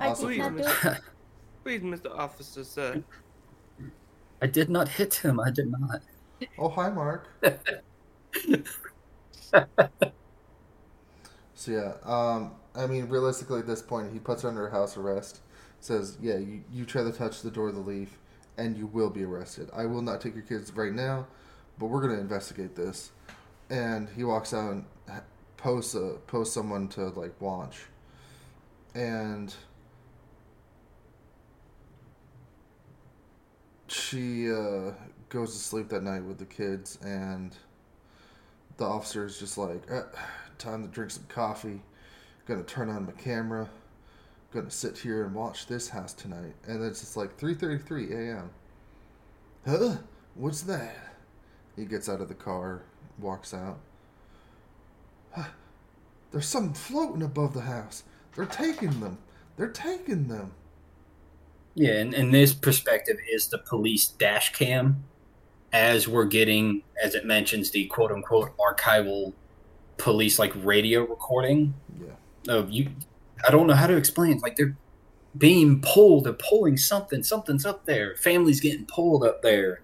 I Awesome. did not do it. Please, Mr. Officer, sir. I did not hit him. I did not. Oh, hi, Mark. so yeah, um, I mean, realistically, at this point, he puts her under house arrest. Says, "Yeah, you, you try to touch the door of the leaf, and you will be arrested. I will not take your kids right now, but we're gonna investigate this." And he walks out and posts a posts someone to like watch, and she uh, goes to sleep that night with the kids, and the officer is just like, eh, "Time to drink some coffee. Gonna turn on my camera. Gonna sit here and watch this house tonight." And it's just like 3:33 a.m. Huh? What's that? He gets out of the car, walks out. Huh, There's something floating above the house. They're taking them. They're taking them. Yeah, and, and this perspective is the police dash cam as we're getting, as it mentions, the quote unquote archival police like radio recording Yeah. of you. I don't know how to explain. Like they're being pulled, they're pulling something, something's up there. Family's getting pulled up there.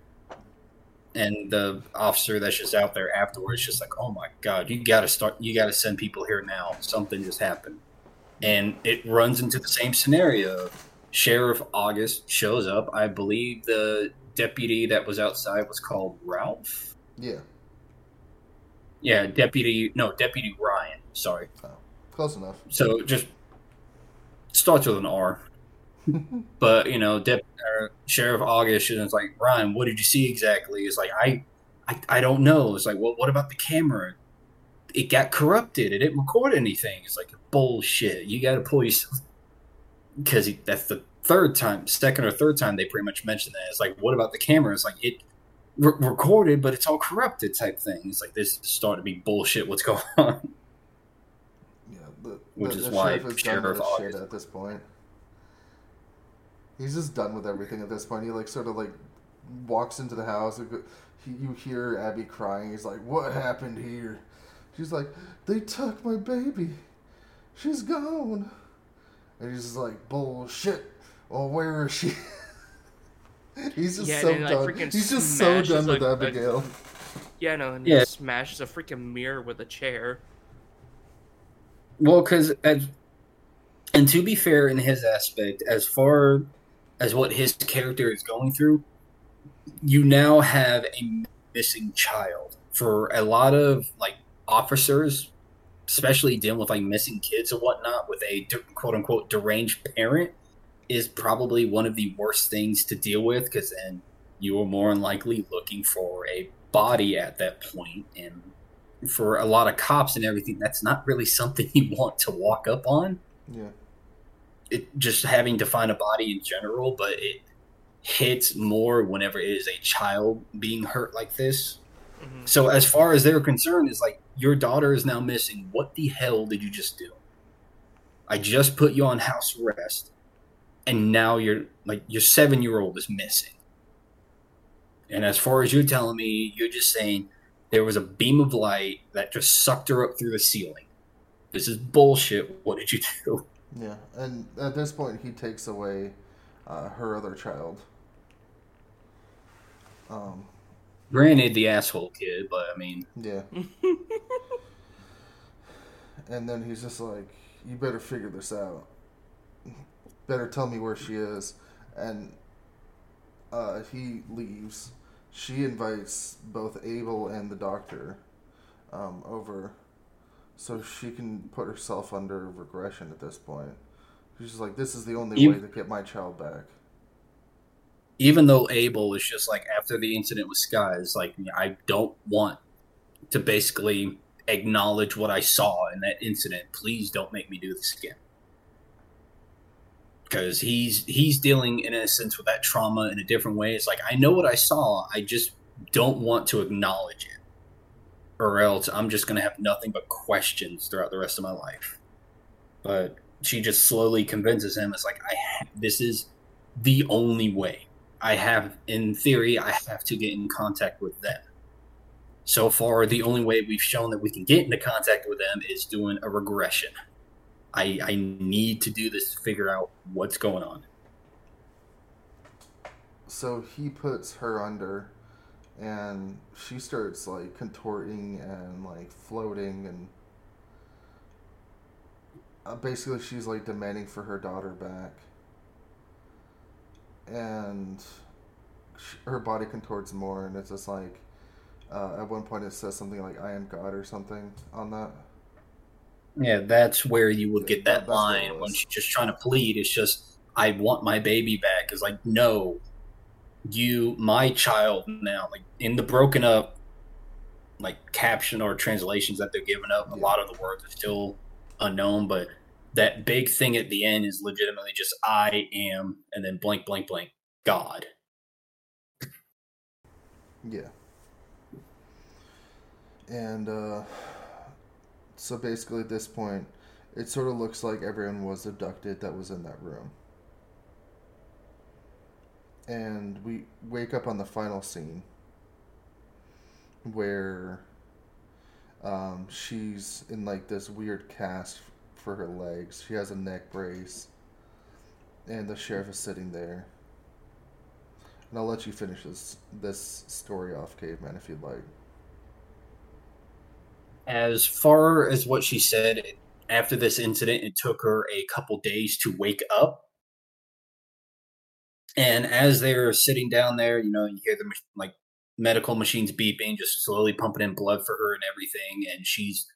And the officer that's just out there afterwards, just like, oh my god, you got to start, you got to send people here now. Something just happened, and it runs into the same scenario. Sheriff August shows up. I believe the deputy that was outside was called Ralph. Yeah. Yeah, deputy. No, deputy Ryan. Sorry. Oh, Close enough. So just starts with an R. but you know, Dep- Sheriff August is like Ryan. What did you see exactly? It's like I, I, I don't know. It's like, well, what about the camera? It got corrupted. It didn't record anything. It's like bullshit. You got to pull yourself because that's the third time, second or third time they pretty much mentioned that. It's like, what about the camera? It's like it re- recorded, but it's all corrupted type thing. It's like this is starting to be bullshit. What's going on? Yeah, the, Which the, is the why sheriff is done with Sheriff his shit at this point. He's just done with everything at this point. He like sort of like walks into the house. He, you hear Abby crying. He's like, "What happened here?" She's like, "They took my baby. She's gone." And he's just like, "Bullshit. Well, where is she?" he's just Yeah, so and then, like, done. he's just so done with like, a- Abigail. Yeah, no, and Yeah. he smashes a freaking mirror with a chair. Well, because and to be fair, in his aspect, as far as what his character is going through, you now have a missing child. For a lot of like officers, especially dealing with like missing kids and whatnot, with a quote unquote deranged parent, is probably one of the worst things to deal with because then you are more than likely looking for a body at that point and for a lot of cops and everything that's not really something you want to walk up on. Yeah. it just having to find a body in general but it hits more whenever it is a child being hurt like this. Mhm. so as far as they're concerned is like your daughter is now missing. What the hell did you just do? I just put you on house arrest and now you're like your seven year old is missing. And as far as you're telling me you're just saying there was a beam of light that just sucked her up through the ceiling this is bullshit what did you do Yeah. And at this point, he takes away uh, her other child. Um, granted the asshole kid but i mean yeah. and then he's just like, "You better figure this out. Better tell me where she is." And uh, he leaves. She invites both Abel and the doctor um, over, so she can put herself under regression at this point. She's like, "This is the only You- way to get my child back." even though Abel was just like after the incident with Sky, is like I don't want to basically acknowledge what I saw in that incident. Please don't make me do this again. Because he's he's dealing in a sense with that trauma in a different way. It's like I know what I saw, I just don't want to acknowledge it, or else I'm just gonna have nothing but questions throughout the rest of my life. But she just slowly convinces him. It's like I ha- this is the only way. I have, in theory, I have to get in contact with them. So far, the only way we've shown that we can get into contact with them is doing a regression. I, I need to do this to figure out what's going on. so he puts her under and she starts like contorting and like floating and uh, basically she's like demanding for her daughter back and sh her body contorts more and it's just like uh, at one point it says something like i am god or something on that Yeah, that's where you would get That- that that's what it line when she's just trying to plead. It's just, I want my baby back. It's like, no, you, my child now. Like in the broken up, like caption or translations that they're giving up, a lot of the words are still unknown, but that big thing at the end is legitimately just, I am, and then blank, blank, blank, God. Yeah. And uh, so basically, at this point, it sort of looks like everyone was abducted that was in that room. And we wake up on the final scene where um, she's in like this weird cast for her legs. She has a neck brace, and the sheriff is sitting there. And I'll let you finish this this story off, caveman, if you'd like. As far as what she said, after this incident, it took her a couple days to wake up. And as they're sitting down there, you know, you hear the like medical machines beeping, just slowly pumping in blood for her and everything. And she's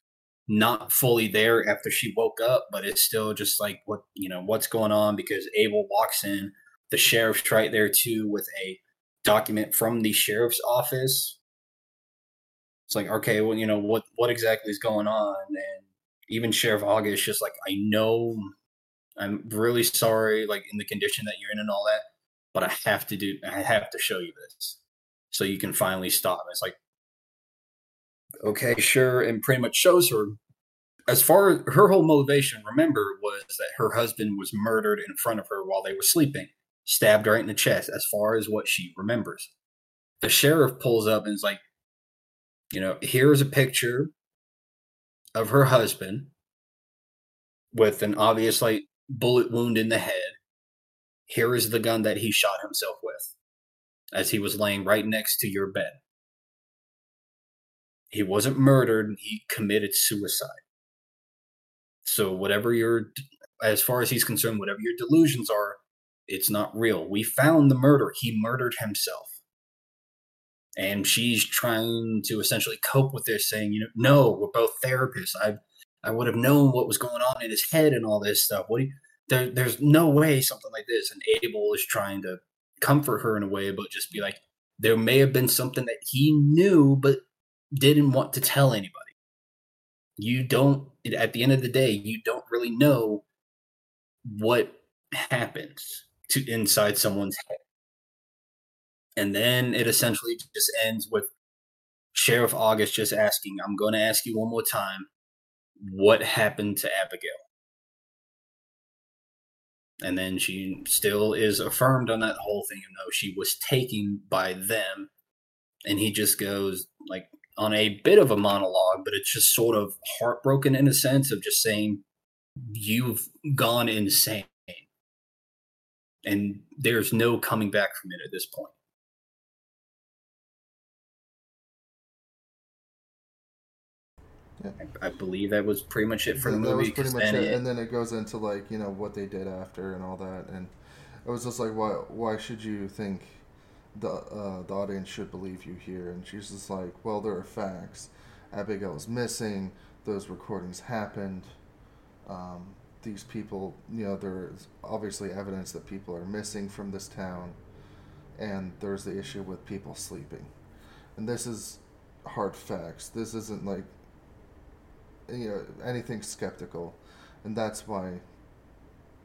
not fully there after she woke up, but it's still just like what you know what's going on because Abel walks in, the sheriff's right there too with a document from the sheriff's office it's like okay well you know what what exactly is going on? And even sheriff august just like i know i'm really sorry like in the condition that you're in and all that but i have to do i have to show you this so you can finally stop. It's like okay sure and pretty much shows her as far as her whole motivation remember was that her husband was murdered in front of her while they were sleeping stabbed right in the chest as far as what she remembers. The sheriff pulls up and is like you know, here's a picture of her husband with an obvious like bullet wound in the head. Here is the gun that he shot himself with as he was laying right next to your bed. He wasn't murdered, he committed suicide. So whatever your as far as he's concerned, whatever your delusions are, It's not real. We found the murder. He murdered himself. And she's trying to essentially cope with this, saying, you know, no, we're both therapists. I I would have known what was going on in his head and all this stuff. What do you, there, there's no way something like this. And Abel is trying to comfort her in a way, but just be like, there may have been something that he knew but didn't want to tell anybody. You don't, at the end of the day, you don't really know what happens to inside someone's head. And then it mm-hmm. essentially just ends with Sheriff August just asking, I'm going to ask you one more time, what happened to Abigail? And then she still is affirmed on that whole thing, even though she was taken by them. And he just goes like on a bit of a monologue, but it's just sort of heartbroken in a sense of just saying, You've gone insane. And there's no coming back from it at this point. Yeah. I, I believe that was pretty much it for the And that movie. was pretty much then it. it- And then it goes into like you know what they did after and all that, and it was just like why why should you think the uh, the audience should believe you here? And she's just like, well, there are facts. Abigail is missing. Those recordings happened. Um, these people, you know, there's obviously evidence that people are missing from this town, and there's the issue with people sleeping, and this is hard facts. This isn't like you know anything skeptical, and that's why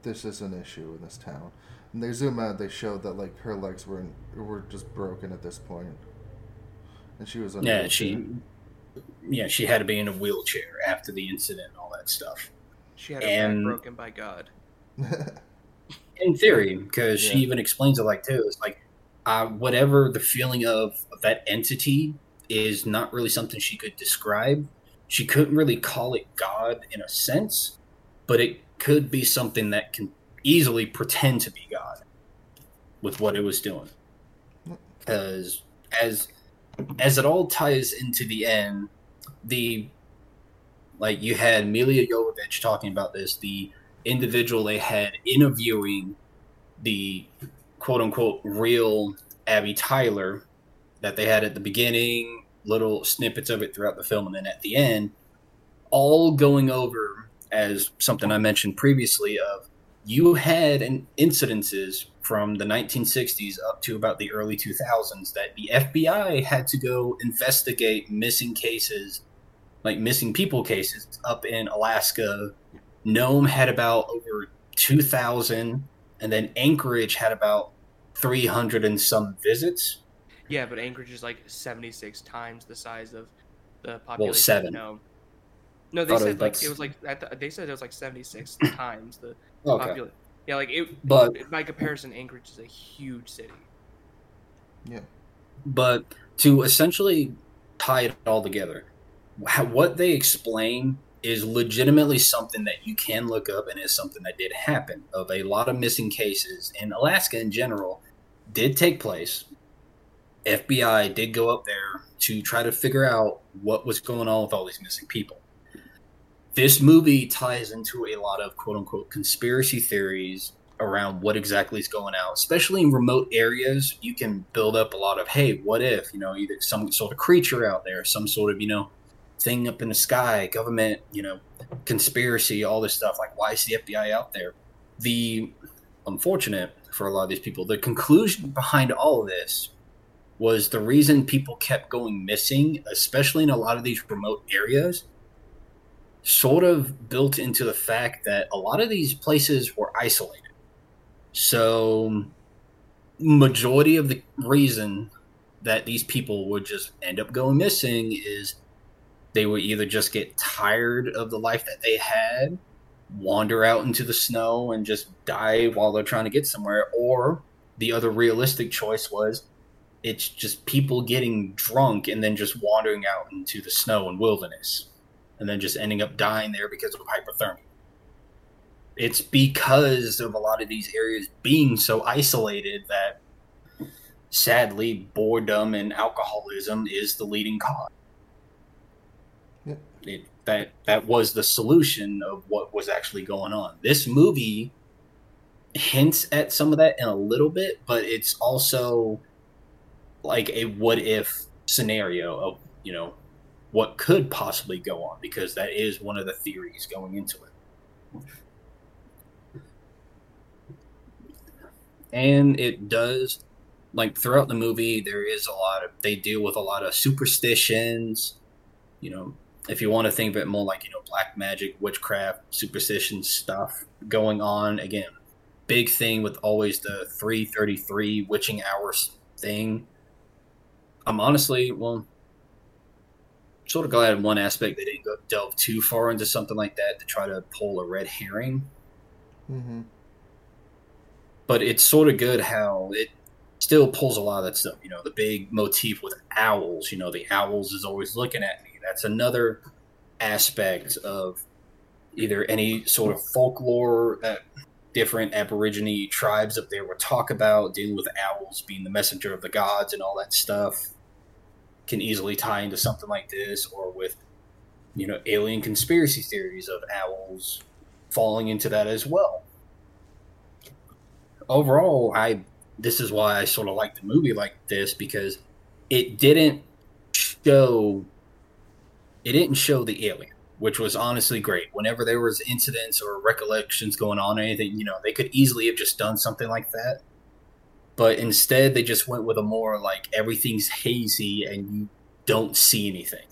this is an issue in this town. And they zoom out, they showed that like her legs were in, were just broken at this point, and she was on a yeah, wheelchair. she yeah, she had to be in a wheelchair after the incident and all that stuff. She had her And- back broken by God. In theory, because she even explains it like too. It's like uh, whatever the feeling of, of that entity is not really something she could describe. She couldn't really call it God in a sense, but it could be something that can easily pretend to be God with what it was doing. Because as as it all ties into the end, the like you had Milla Jovovich talking about this, the individual they had interviewing the quote unquote real Abby Tyler that they had at the beginning, little snippets of it throughout the film, and then at the end, all going over as something I mentioned previously of you had an incidences from the 1960s up to about the early 2000s that the FBI had to go investigate missing cases, like missing people cases up in Alaska. Nome had about over 2,000, and then Anchorage had about 300 and some visits. Yeah, but Anchorage is like 76 times the size of the population. seven. No, no, they Thought it said was like like it was like at the, they said it was like 76 times the Okay. population. Yeah, like it. But by comparison, Anchorage is a huge city. yeah, but to essentially tie it all together, what they explain is legitimately something that you can look up and is something that did happen. Of a lot of missing cases in Alaska in general did take place. FBI did go up there to try to figure out what was going on with all these missing people. This movie ties into a lot of quote unquote conspiracy theories around what exactly is going out, especially in remote areas. You can build up a lot of, hey, what if, you know, either some sort of creature out there, some sort of, you know, thing up in the sky, government, you know, conspiracy, all this stuff. Like, why is the FBI out there? The unfortunate for a lot of these people, the conclusion behind all of this was the reason people kept going missing, especially in a lot of these remote areas, sort of built into the fact that a lot of these places were isolated. So, majority of the reason that these people would just end up going missing is they would either just get tired of the life that they had, wander out into the snow and just die while they're trying to get somewhere, or the other realistic choice was it's just people getting drunk and then just wandering out into the snow and wilderness and then just ending up dying there because of hypothermia. It's because of a lot of these areas being so isolated that sadly boredom and alcoholism is the leading cause. Yeah. It, that that was the solution of what was actually going on. This movie hints at some of that in a little bit, but it's also like a what if scenario of you know what could possibly go on because that is one of the theories going into it. And it does like throughout the movie there is a lot of they deal with a lot of superstitions, you know, if you want to think of it more like, you know, black magic, witchcraft, superstition stuff going on again. Big thing with always the 333 witching hours thing. I'm honestly, well, sort of glad in one aspect they didn't go delve too far into something like that to try to pull a red herring. Mm-hmm. But it's sort of good how it still pulls a lot of that stuff. You know, the big motif with owls. You know, the owls is always looking at me. That's another aspect of either any sort of folklore that different Aborigine tribes up there would talk about, dealing with owls being the messenger of the gods and all that stuff can easily tie into something like this, or with you know alien conspiracy theories of owls falling into that as well. Overall, I this is why I sort of like the movie like this because it didn't show it didn't show the alien, which was honestly great. Whenever there was incidents or recollections going on, or anything, you know, they could easily have just done something like that but instead they just went with a more like everything's hazy and you don't see anything.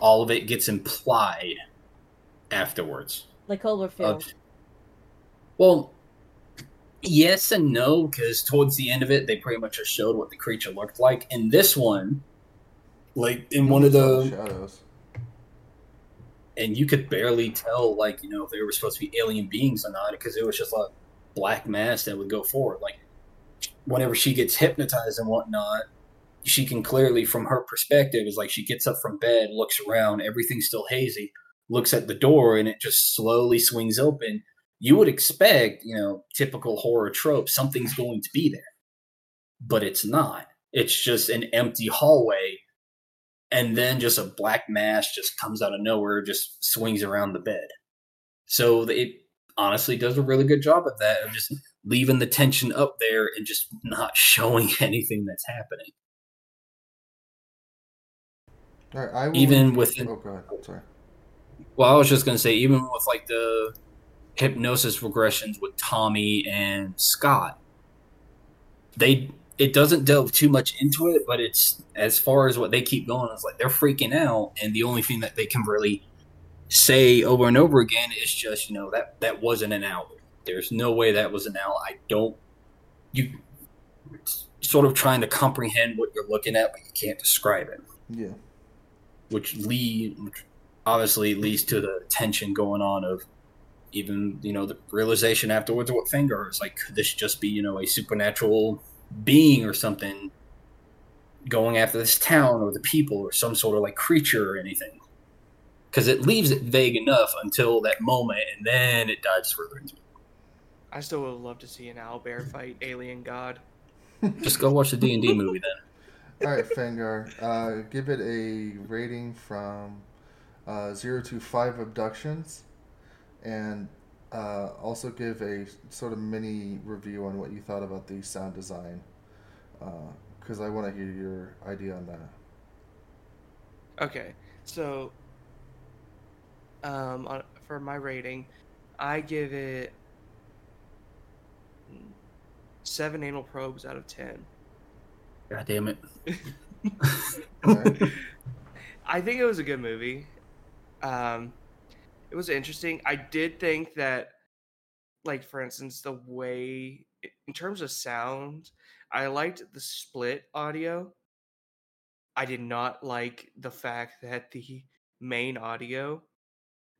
All of it gets implied afterwards. Like Cloverfield. Uh, well, yes and no, because towards the end of it, they pretty much just showed what the creature looked like. In this one, like in one of the shadows, and you could barely tell, like you know, if they were supposed to be alien beings or not, because it was just a black mass that would go forward. Like whenever she gets hypnotized and whatnot, she can clearly, from her perspective, is like she gets up from bed, looks around, everything's still hazy, looks at the door, and it just slowly swings open. You would expect, you know, typical horror trope, something's going to be there, but it's not. It's just an empty hallway, and then just a black mass just comes out of nowhere, just swings around the bed. So it honestly does a really good job of that, of just leaving the tension up there and just not showing anything that's happening. All right, I will... even with oh god, sorry. Well, I was just gonna say, even with like the hypnosis regressions with Tommy and Scott, they it doesn't delve too much into it, but it's as far as what they keep going, it's like they're freaking out, and the only thing that they can really say over and over again is just, you know, that that wasn't an owl. There's no way that was an owl. I don't. You sort of trying to comprehend what you're looking at, but you can't describe it. Yeah. Which lead, which obviously leads to the tension going on of even you know the realization afterwards of what finger is like. Could this just be you know a supernatural being or something going after this town or the people or some sort of like creature or anything? Because it leaves it vague enough until that moment, and then it dives further into it. I still would love to see an owl bear fight alien god. Just go watch the D and D movie then. All right, Fangar, uh, give it a rating from uh, zero to five abductions, and uh, also give a sort of mini review on what you thought about the sound design, because uh, I want to hear your idea on that. Okay, so um, on, for my rating, I give it seven anal probes out of ten. God damn it. I think it was a good movie. Um, it was interesting. I did think that, like for instance, the way in terms of sound, I liked the split audio. I did not like the fact that the main audio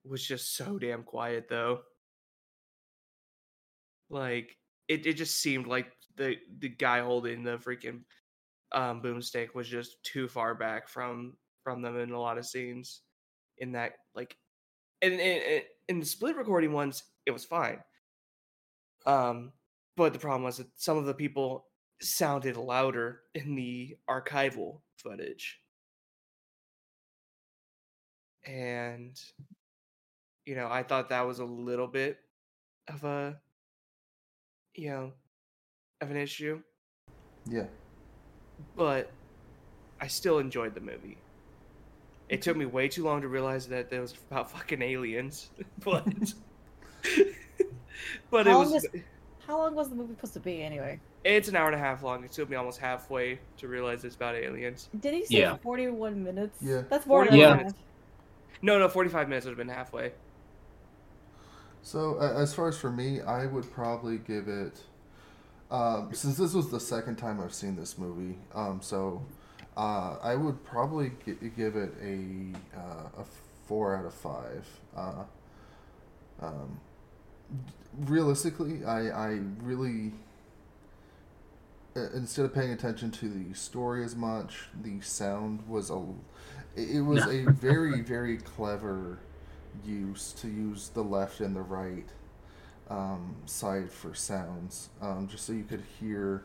was just so damn quiet, though. Like it, it just seemed like the the guy holding the freaking um, boomstick was just too far back from from them in a lot of scenes. In that, like, and in, in the split recording ones, it was fine. Um, but the problem was that some of the people sounded louder in the archival footage, and you know, I thought that was a little bit of a you know, of an issue, Yeah. but I still enjoyed the movie. It took me way too long to realize that it was about fucking aliens, but but it was. long was- How long was the movie supposed to be anyway? It's an hour and a half long. It took me almost halfway to realize it's about aliens. Did he say Yeah. 41 minutes? Yeah. That's more than 41 half. minutes. No, no, forty-five minutes would have been halfway. So uh, as far as for me, I would probably give it. Um, since this was the second time I've seen this movie, um, so uh, I would probably gi- give it a uh, a four out of five. Uh, um, realistically, I I really instead of paying attention to the story as much, the sound was a it it was a very very clever use to use the left and the right um, side for sounds, um, just so you could hear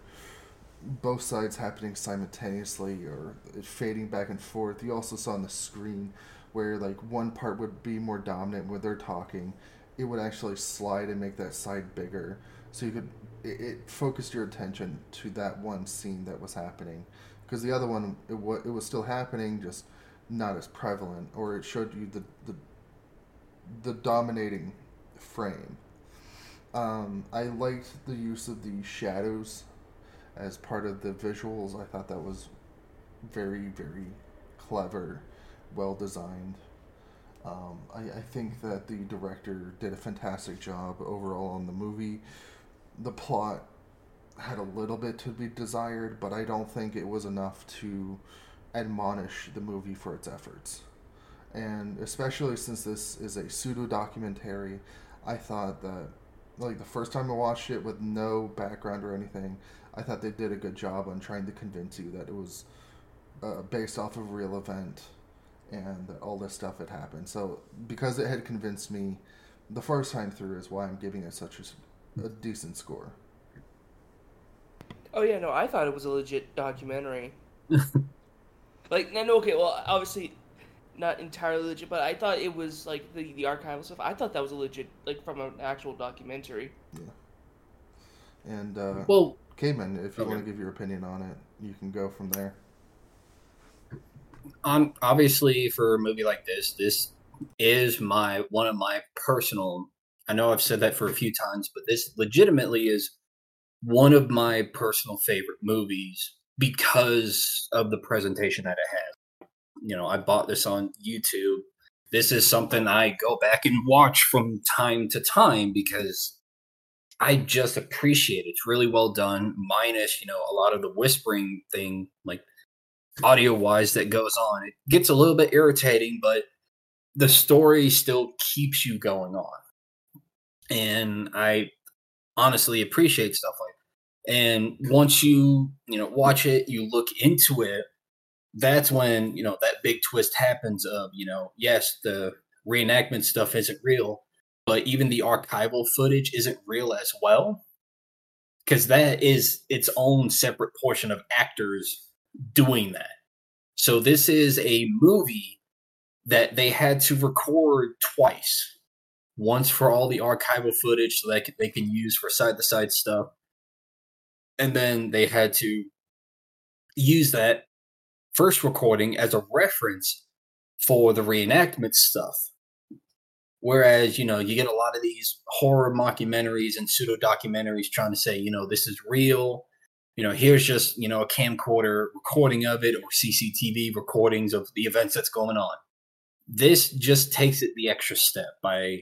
both sides happening simultaneously or fading back and forth. You also saw on the screen where like one part would be more dominant when they're talking, it would actually slide and make that side bigger, so you could it, it focused your attention to that one scene that was happening, because the other one it was it was still happening, just not as prevalent, or it showed you the the the dominating frame. Um, I liked the use of the shadows as part of the visuals. I thought that was very, very clever, well designed. Um, I, I think that the director did a fantastic job overall on the movie. The plot had a little bit to be desired, but I don't think it was enough to admonish the movie for its efforts and especially since this is a pseudo documentary, I thought that like the first time I watched it with no background or anything, I thought they did a good job on trying to convince you that it was uh, based off of a real event and that all this stuff had happened. So because it had convinced me the first time through is why I'm giving it such a, a decent score. Oh yeah, no, I thought it was a legit documentary. like, no, no, okay, well, obviously, not entirely legit, but I thought it was like the the archival stuff. I thought that was a legit, like from an actual documentary. Yeah. And uh, Well, Cayman, if you Okay. want to give your opinion on it, you can go from there. on obviously for a movie like this, this is my one of my personal. I know I've said that for a few times, but this legitimately is one of my personal favorite movies because of the presentation that it has. You know, I bought this on YouTube. This is something I go back and watch from time to time because I just appreciate it. It's really well done, minus, you know, a lot of the whispering thing, like audio wise, that goes on. It gets a little bit irritating, but the story still keeps you going on. And I honestly appreciate stuff like that. And once you, you know, watch it, you look into it, that's when, you know, that big twist happens of, you know, yes, the reenactment stuff isn't real, but even the archival footage isn't real as well. Because that is its own separate portion of actors doing that. So this is a movie that they had to record twice once for all the archival footage so that they can use for side to side stuff and then they had to use that first recording as a reference for the reenactment stuff Whereas, you know, you get a lot of these horror mockumentaries and pseudo documentaries trying to say, you know, this is real. You know, here's just, you know, a camcorder recording of it or CCTV recordings of the events that's going on. This just takes it the extra step by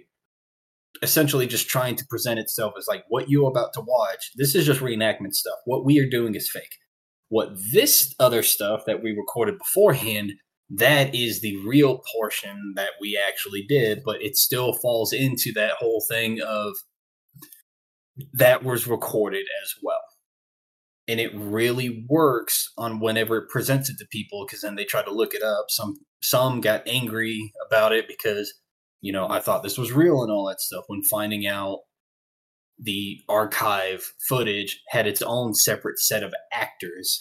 essentially just trying to present itself as like what you're about to watch. This is just reenactment stuff. What we are doing is fake. What this other stuff that we recorded beforehand that is the real portion that we actually did, but it still falls into that whole thing of that was recorded as well. And it really works on whenever it presents it to people because then they try to look it up. Some some got angry about it because, you know, I thought this was real and all that stuff when finding out the archive footage had its own separate set of actors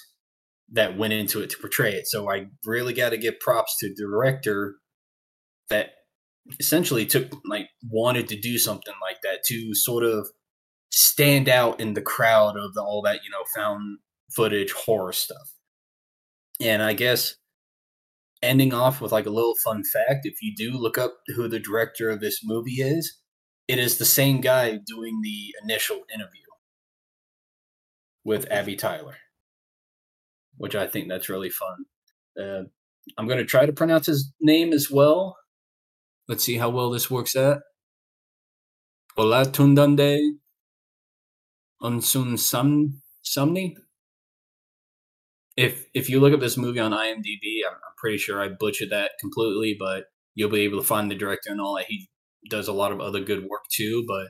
that went into it to portray it. So I really got to give props to the director that essentially took like wanted to do something like that to sort of stand out in the crowd of the, all that you know found footage horror stuff. And I guess ending off with like a little fun fact if you do look up who the director of this movie is, it is the same guy doing the initial interview with Abby Tyler, which I think that's really fun. Uh, I'm going to try to pronounce his name as well. Let's see how well this works out. Olatunde Unsun Sum Sumni. If if you look up this movie on IMDb, I'm, I'm pretty sure I butchered that completely, but you'll be able to find the director and all that. He does a lot of other good work too, but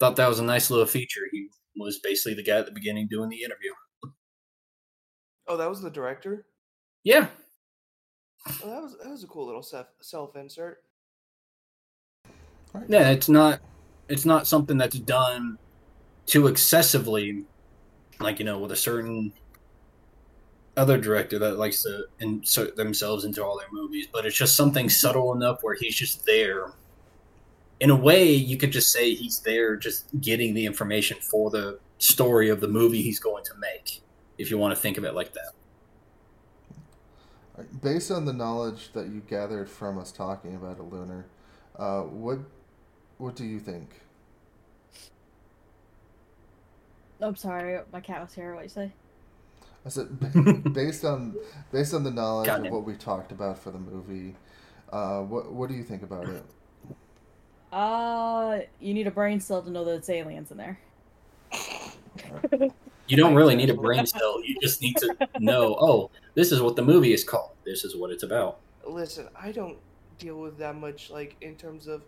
thought that was a nice little feature. He was basically the guy at the beginning doing the interview. Oh, that was the director. Yeah, Oh, that was that was a cool little self self insert. Right. yeah. It's not it's not something that's done too excessively, like you know, with a certain other director that likes to mm-hmm. insert themselves into all their movies. But it's just something mm-hmm. subtle enough where he's just there. In a way, you could just say he's there, just getting the information for the story of the movie he's going to make. If you want to think of it like that. Uh, based on the knowledge that you gathered from us talking about a lunar, uh, what what do you think? I'm sorry, my cat was here. What you say? I said, based on based on the knowledge Got of what we talked about for the movie, uh, what what do you think about it? Uh, you need a brain cell to know that it's aliens in there. You don't really need a brain cell. You just need to know, oh, this is what the movie is called. This is what it's about. Listen, I don't deal with that much like in terms of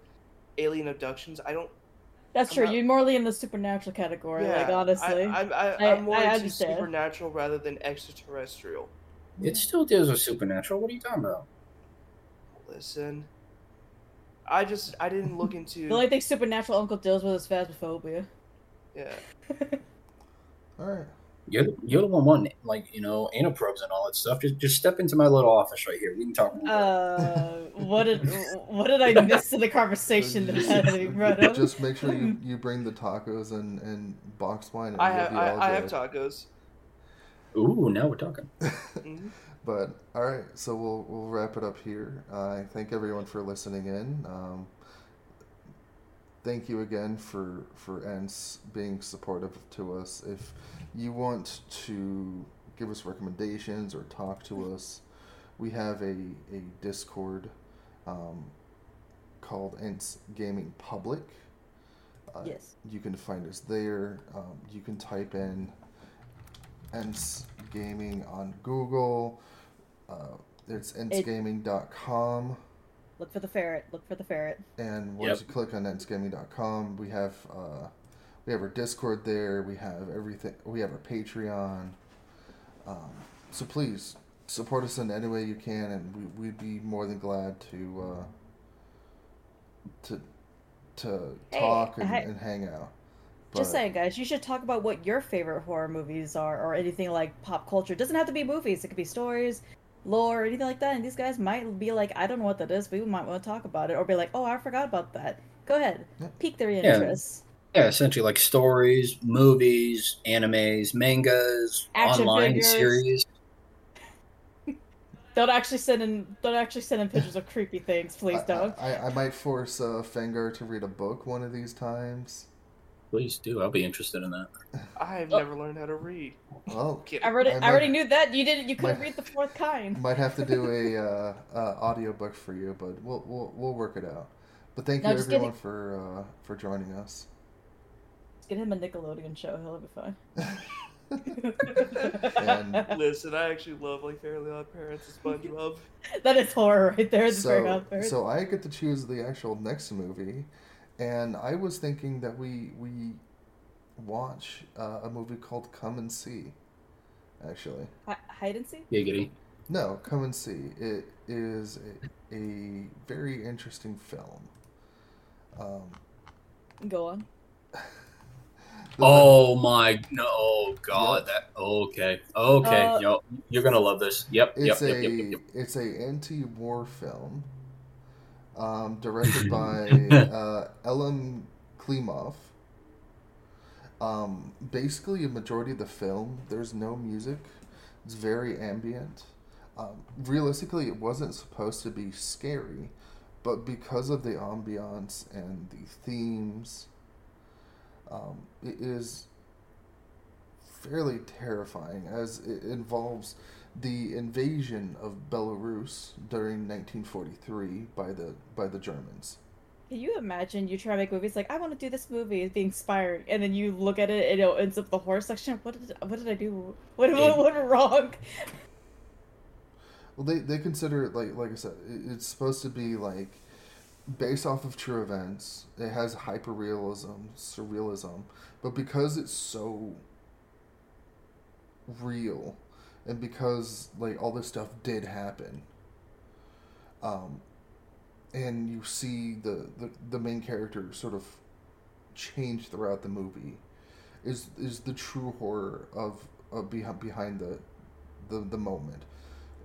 alien abductions. I don't. That's I'm true. not- You're more in the supernatural category. like honestly, I, I, I, I- I'm more I into understand. supernatural rather than extraterrestrial. It still deals with supernatural. What are you talking about? Listen, I just I didn't look into. the only thing supernatural uncle deals with is phasmophobia. yeah, All right. You're, you're the one wanting, like, you know, anal probes and all that stuff. Just just step into my little office right here. We can talk more. Uh, what did what did I miss in the conversation that had to be brought up? Just make sure you, you bring the tacos and, and box wine. And I have I, I have tacos. Ooh, now we're talking. But all right, so we'll we'll wrap it up here. Uh, I thank everyone for listening in. Um, thank you again for for ENS being supportive to us. If you want to give us recommendations or talk to us, we have a a Discord um, called ENS Gaming Public. Uh, Yes. You can find us there. Um, you can type in ENS Gaming on Google. Uh, it's ensgaming.com. Look for the ferret. Look for the ferret. And once Yep. you click on ensgaming.com, we have uh, we have our Discord there. We have everything. We have our Patreon. Um, so please support us in any way you can, and we, we'd be more than glad to uh, to to Hey, talk and, hey. and hang out. Just saying, guys, you should talk about what your favorite horror movies are, or anything like pop culture. It doesn't have to be movies. It could be stories, lore, anything like that. And these guys might be like, I don't know what that is. but We might want to talk about it, or be like, Oh, I forgot about that. Go ahead, Yeah. pique their interest. Yeah, essentially like stories, movies, animes, mangas, Action online figures. series. Don't actually send in. Don't actually send in pictures of creepy things, please. I, Don't. I, I might force uh, Fengar to read a book one of these times. Please do. I'll be interested in that. I've Oh. never learned how to read. Well, Kidding. I already, I I, already knew that. You didn't. You couldn't might- read the fourth kind. might have to do a uh, uh, audio book for you, but we'll we'll, we'll work it out. But thank No, you everyone kidding. for uh, for joining us. Let's get him a Nickelodeon show. He'll be fine. And Listen, I actually love like Fairly Odd Parents and SpongeBob. that is horror right there. It's so odd so I get to choose the actual next movie, and I was thinking that we we watch uh, a movie called Come and See. Actually, Hi- hide and seek. Giggity. no, Come and See. It is a, a very interesting film. Um, Go on. Oh my no! Oh god! That okay? Okay, Uh, yo, you're gonna love this. Yep, yep, It's yep, a yep, yep, yep. it's a anti-war film, um, directed by uh, Elem Klimov. Um, basically, a majority of the film, there's no music. It's very ambient. Um, realistically, it wasn't supposed to be scary, but because of the ambiance and the themes, um, it is fairly terrifying as it involves the invasion of Belarus during 1943 by the by the Germans. Can you imagine you try to make movies like I want to do this movie, it's being inspired, and then you look at it and it ends up the horror section. What did what did I do? What what, what went wrong? Well, they they consider it like like I said, it's supposed to be like based off of true events. It has hyperrealism, surrealism, but because it's so real, and because like all this stuff did happen, um, and you see the, the, the main character sort of change throughout the movie is is the true horror of, of behind behind the, the the moment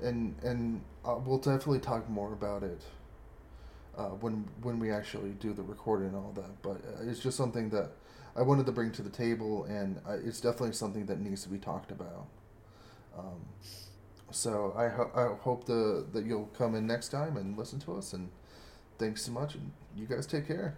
and and uh, we'll definitely talk more about it uh, when when we actually do the recording and all that but uh, it's just something that I wanted to bring to the table and uh, it's definitely something that needs to be talked about. Um, so I, ho- I hope the that you'll come in next time and listen to us and thanks so much and you guys take care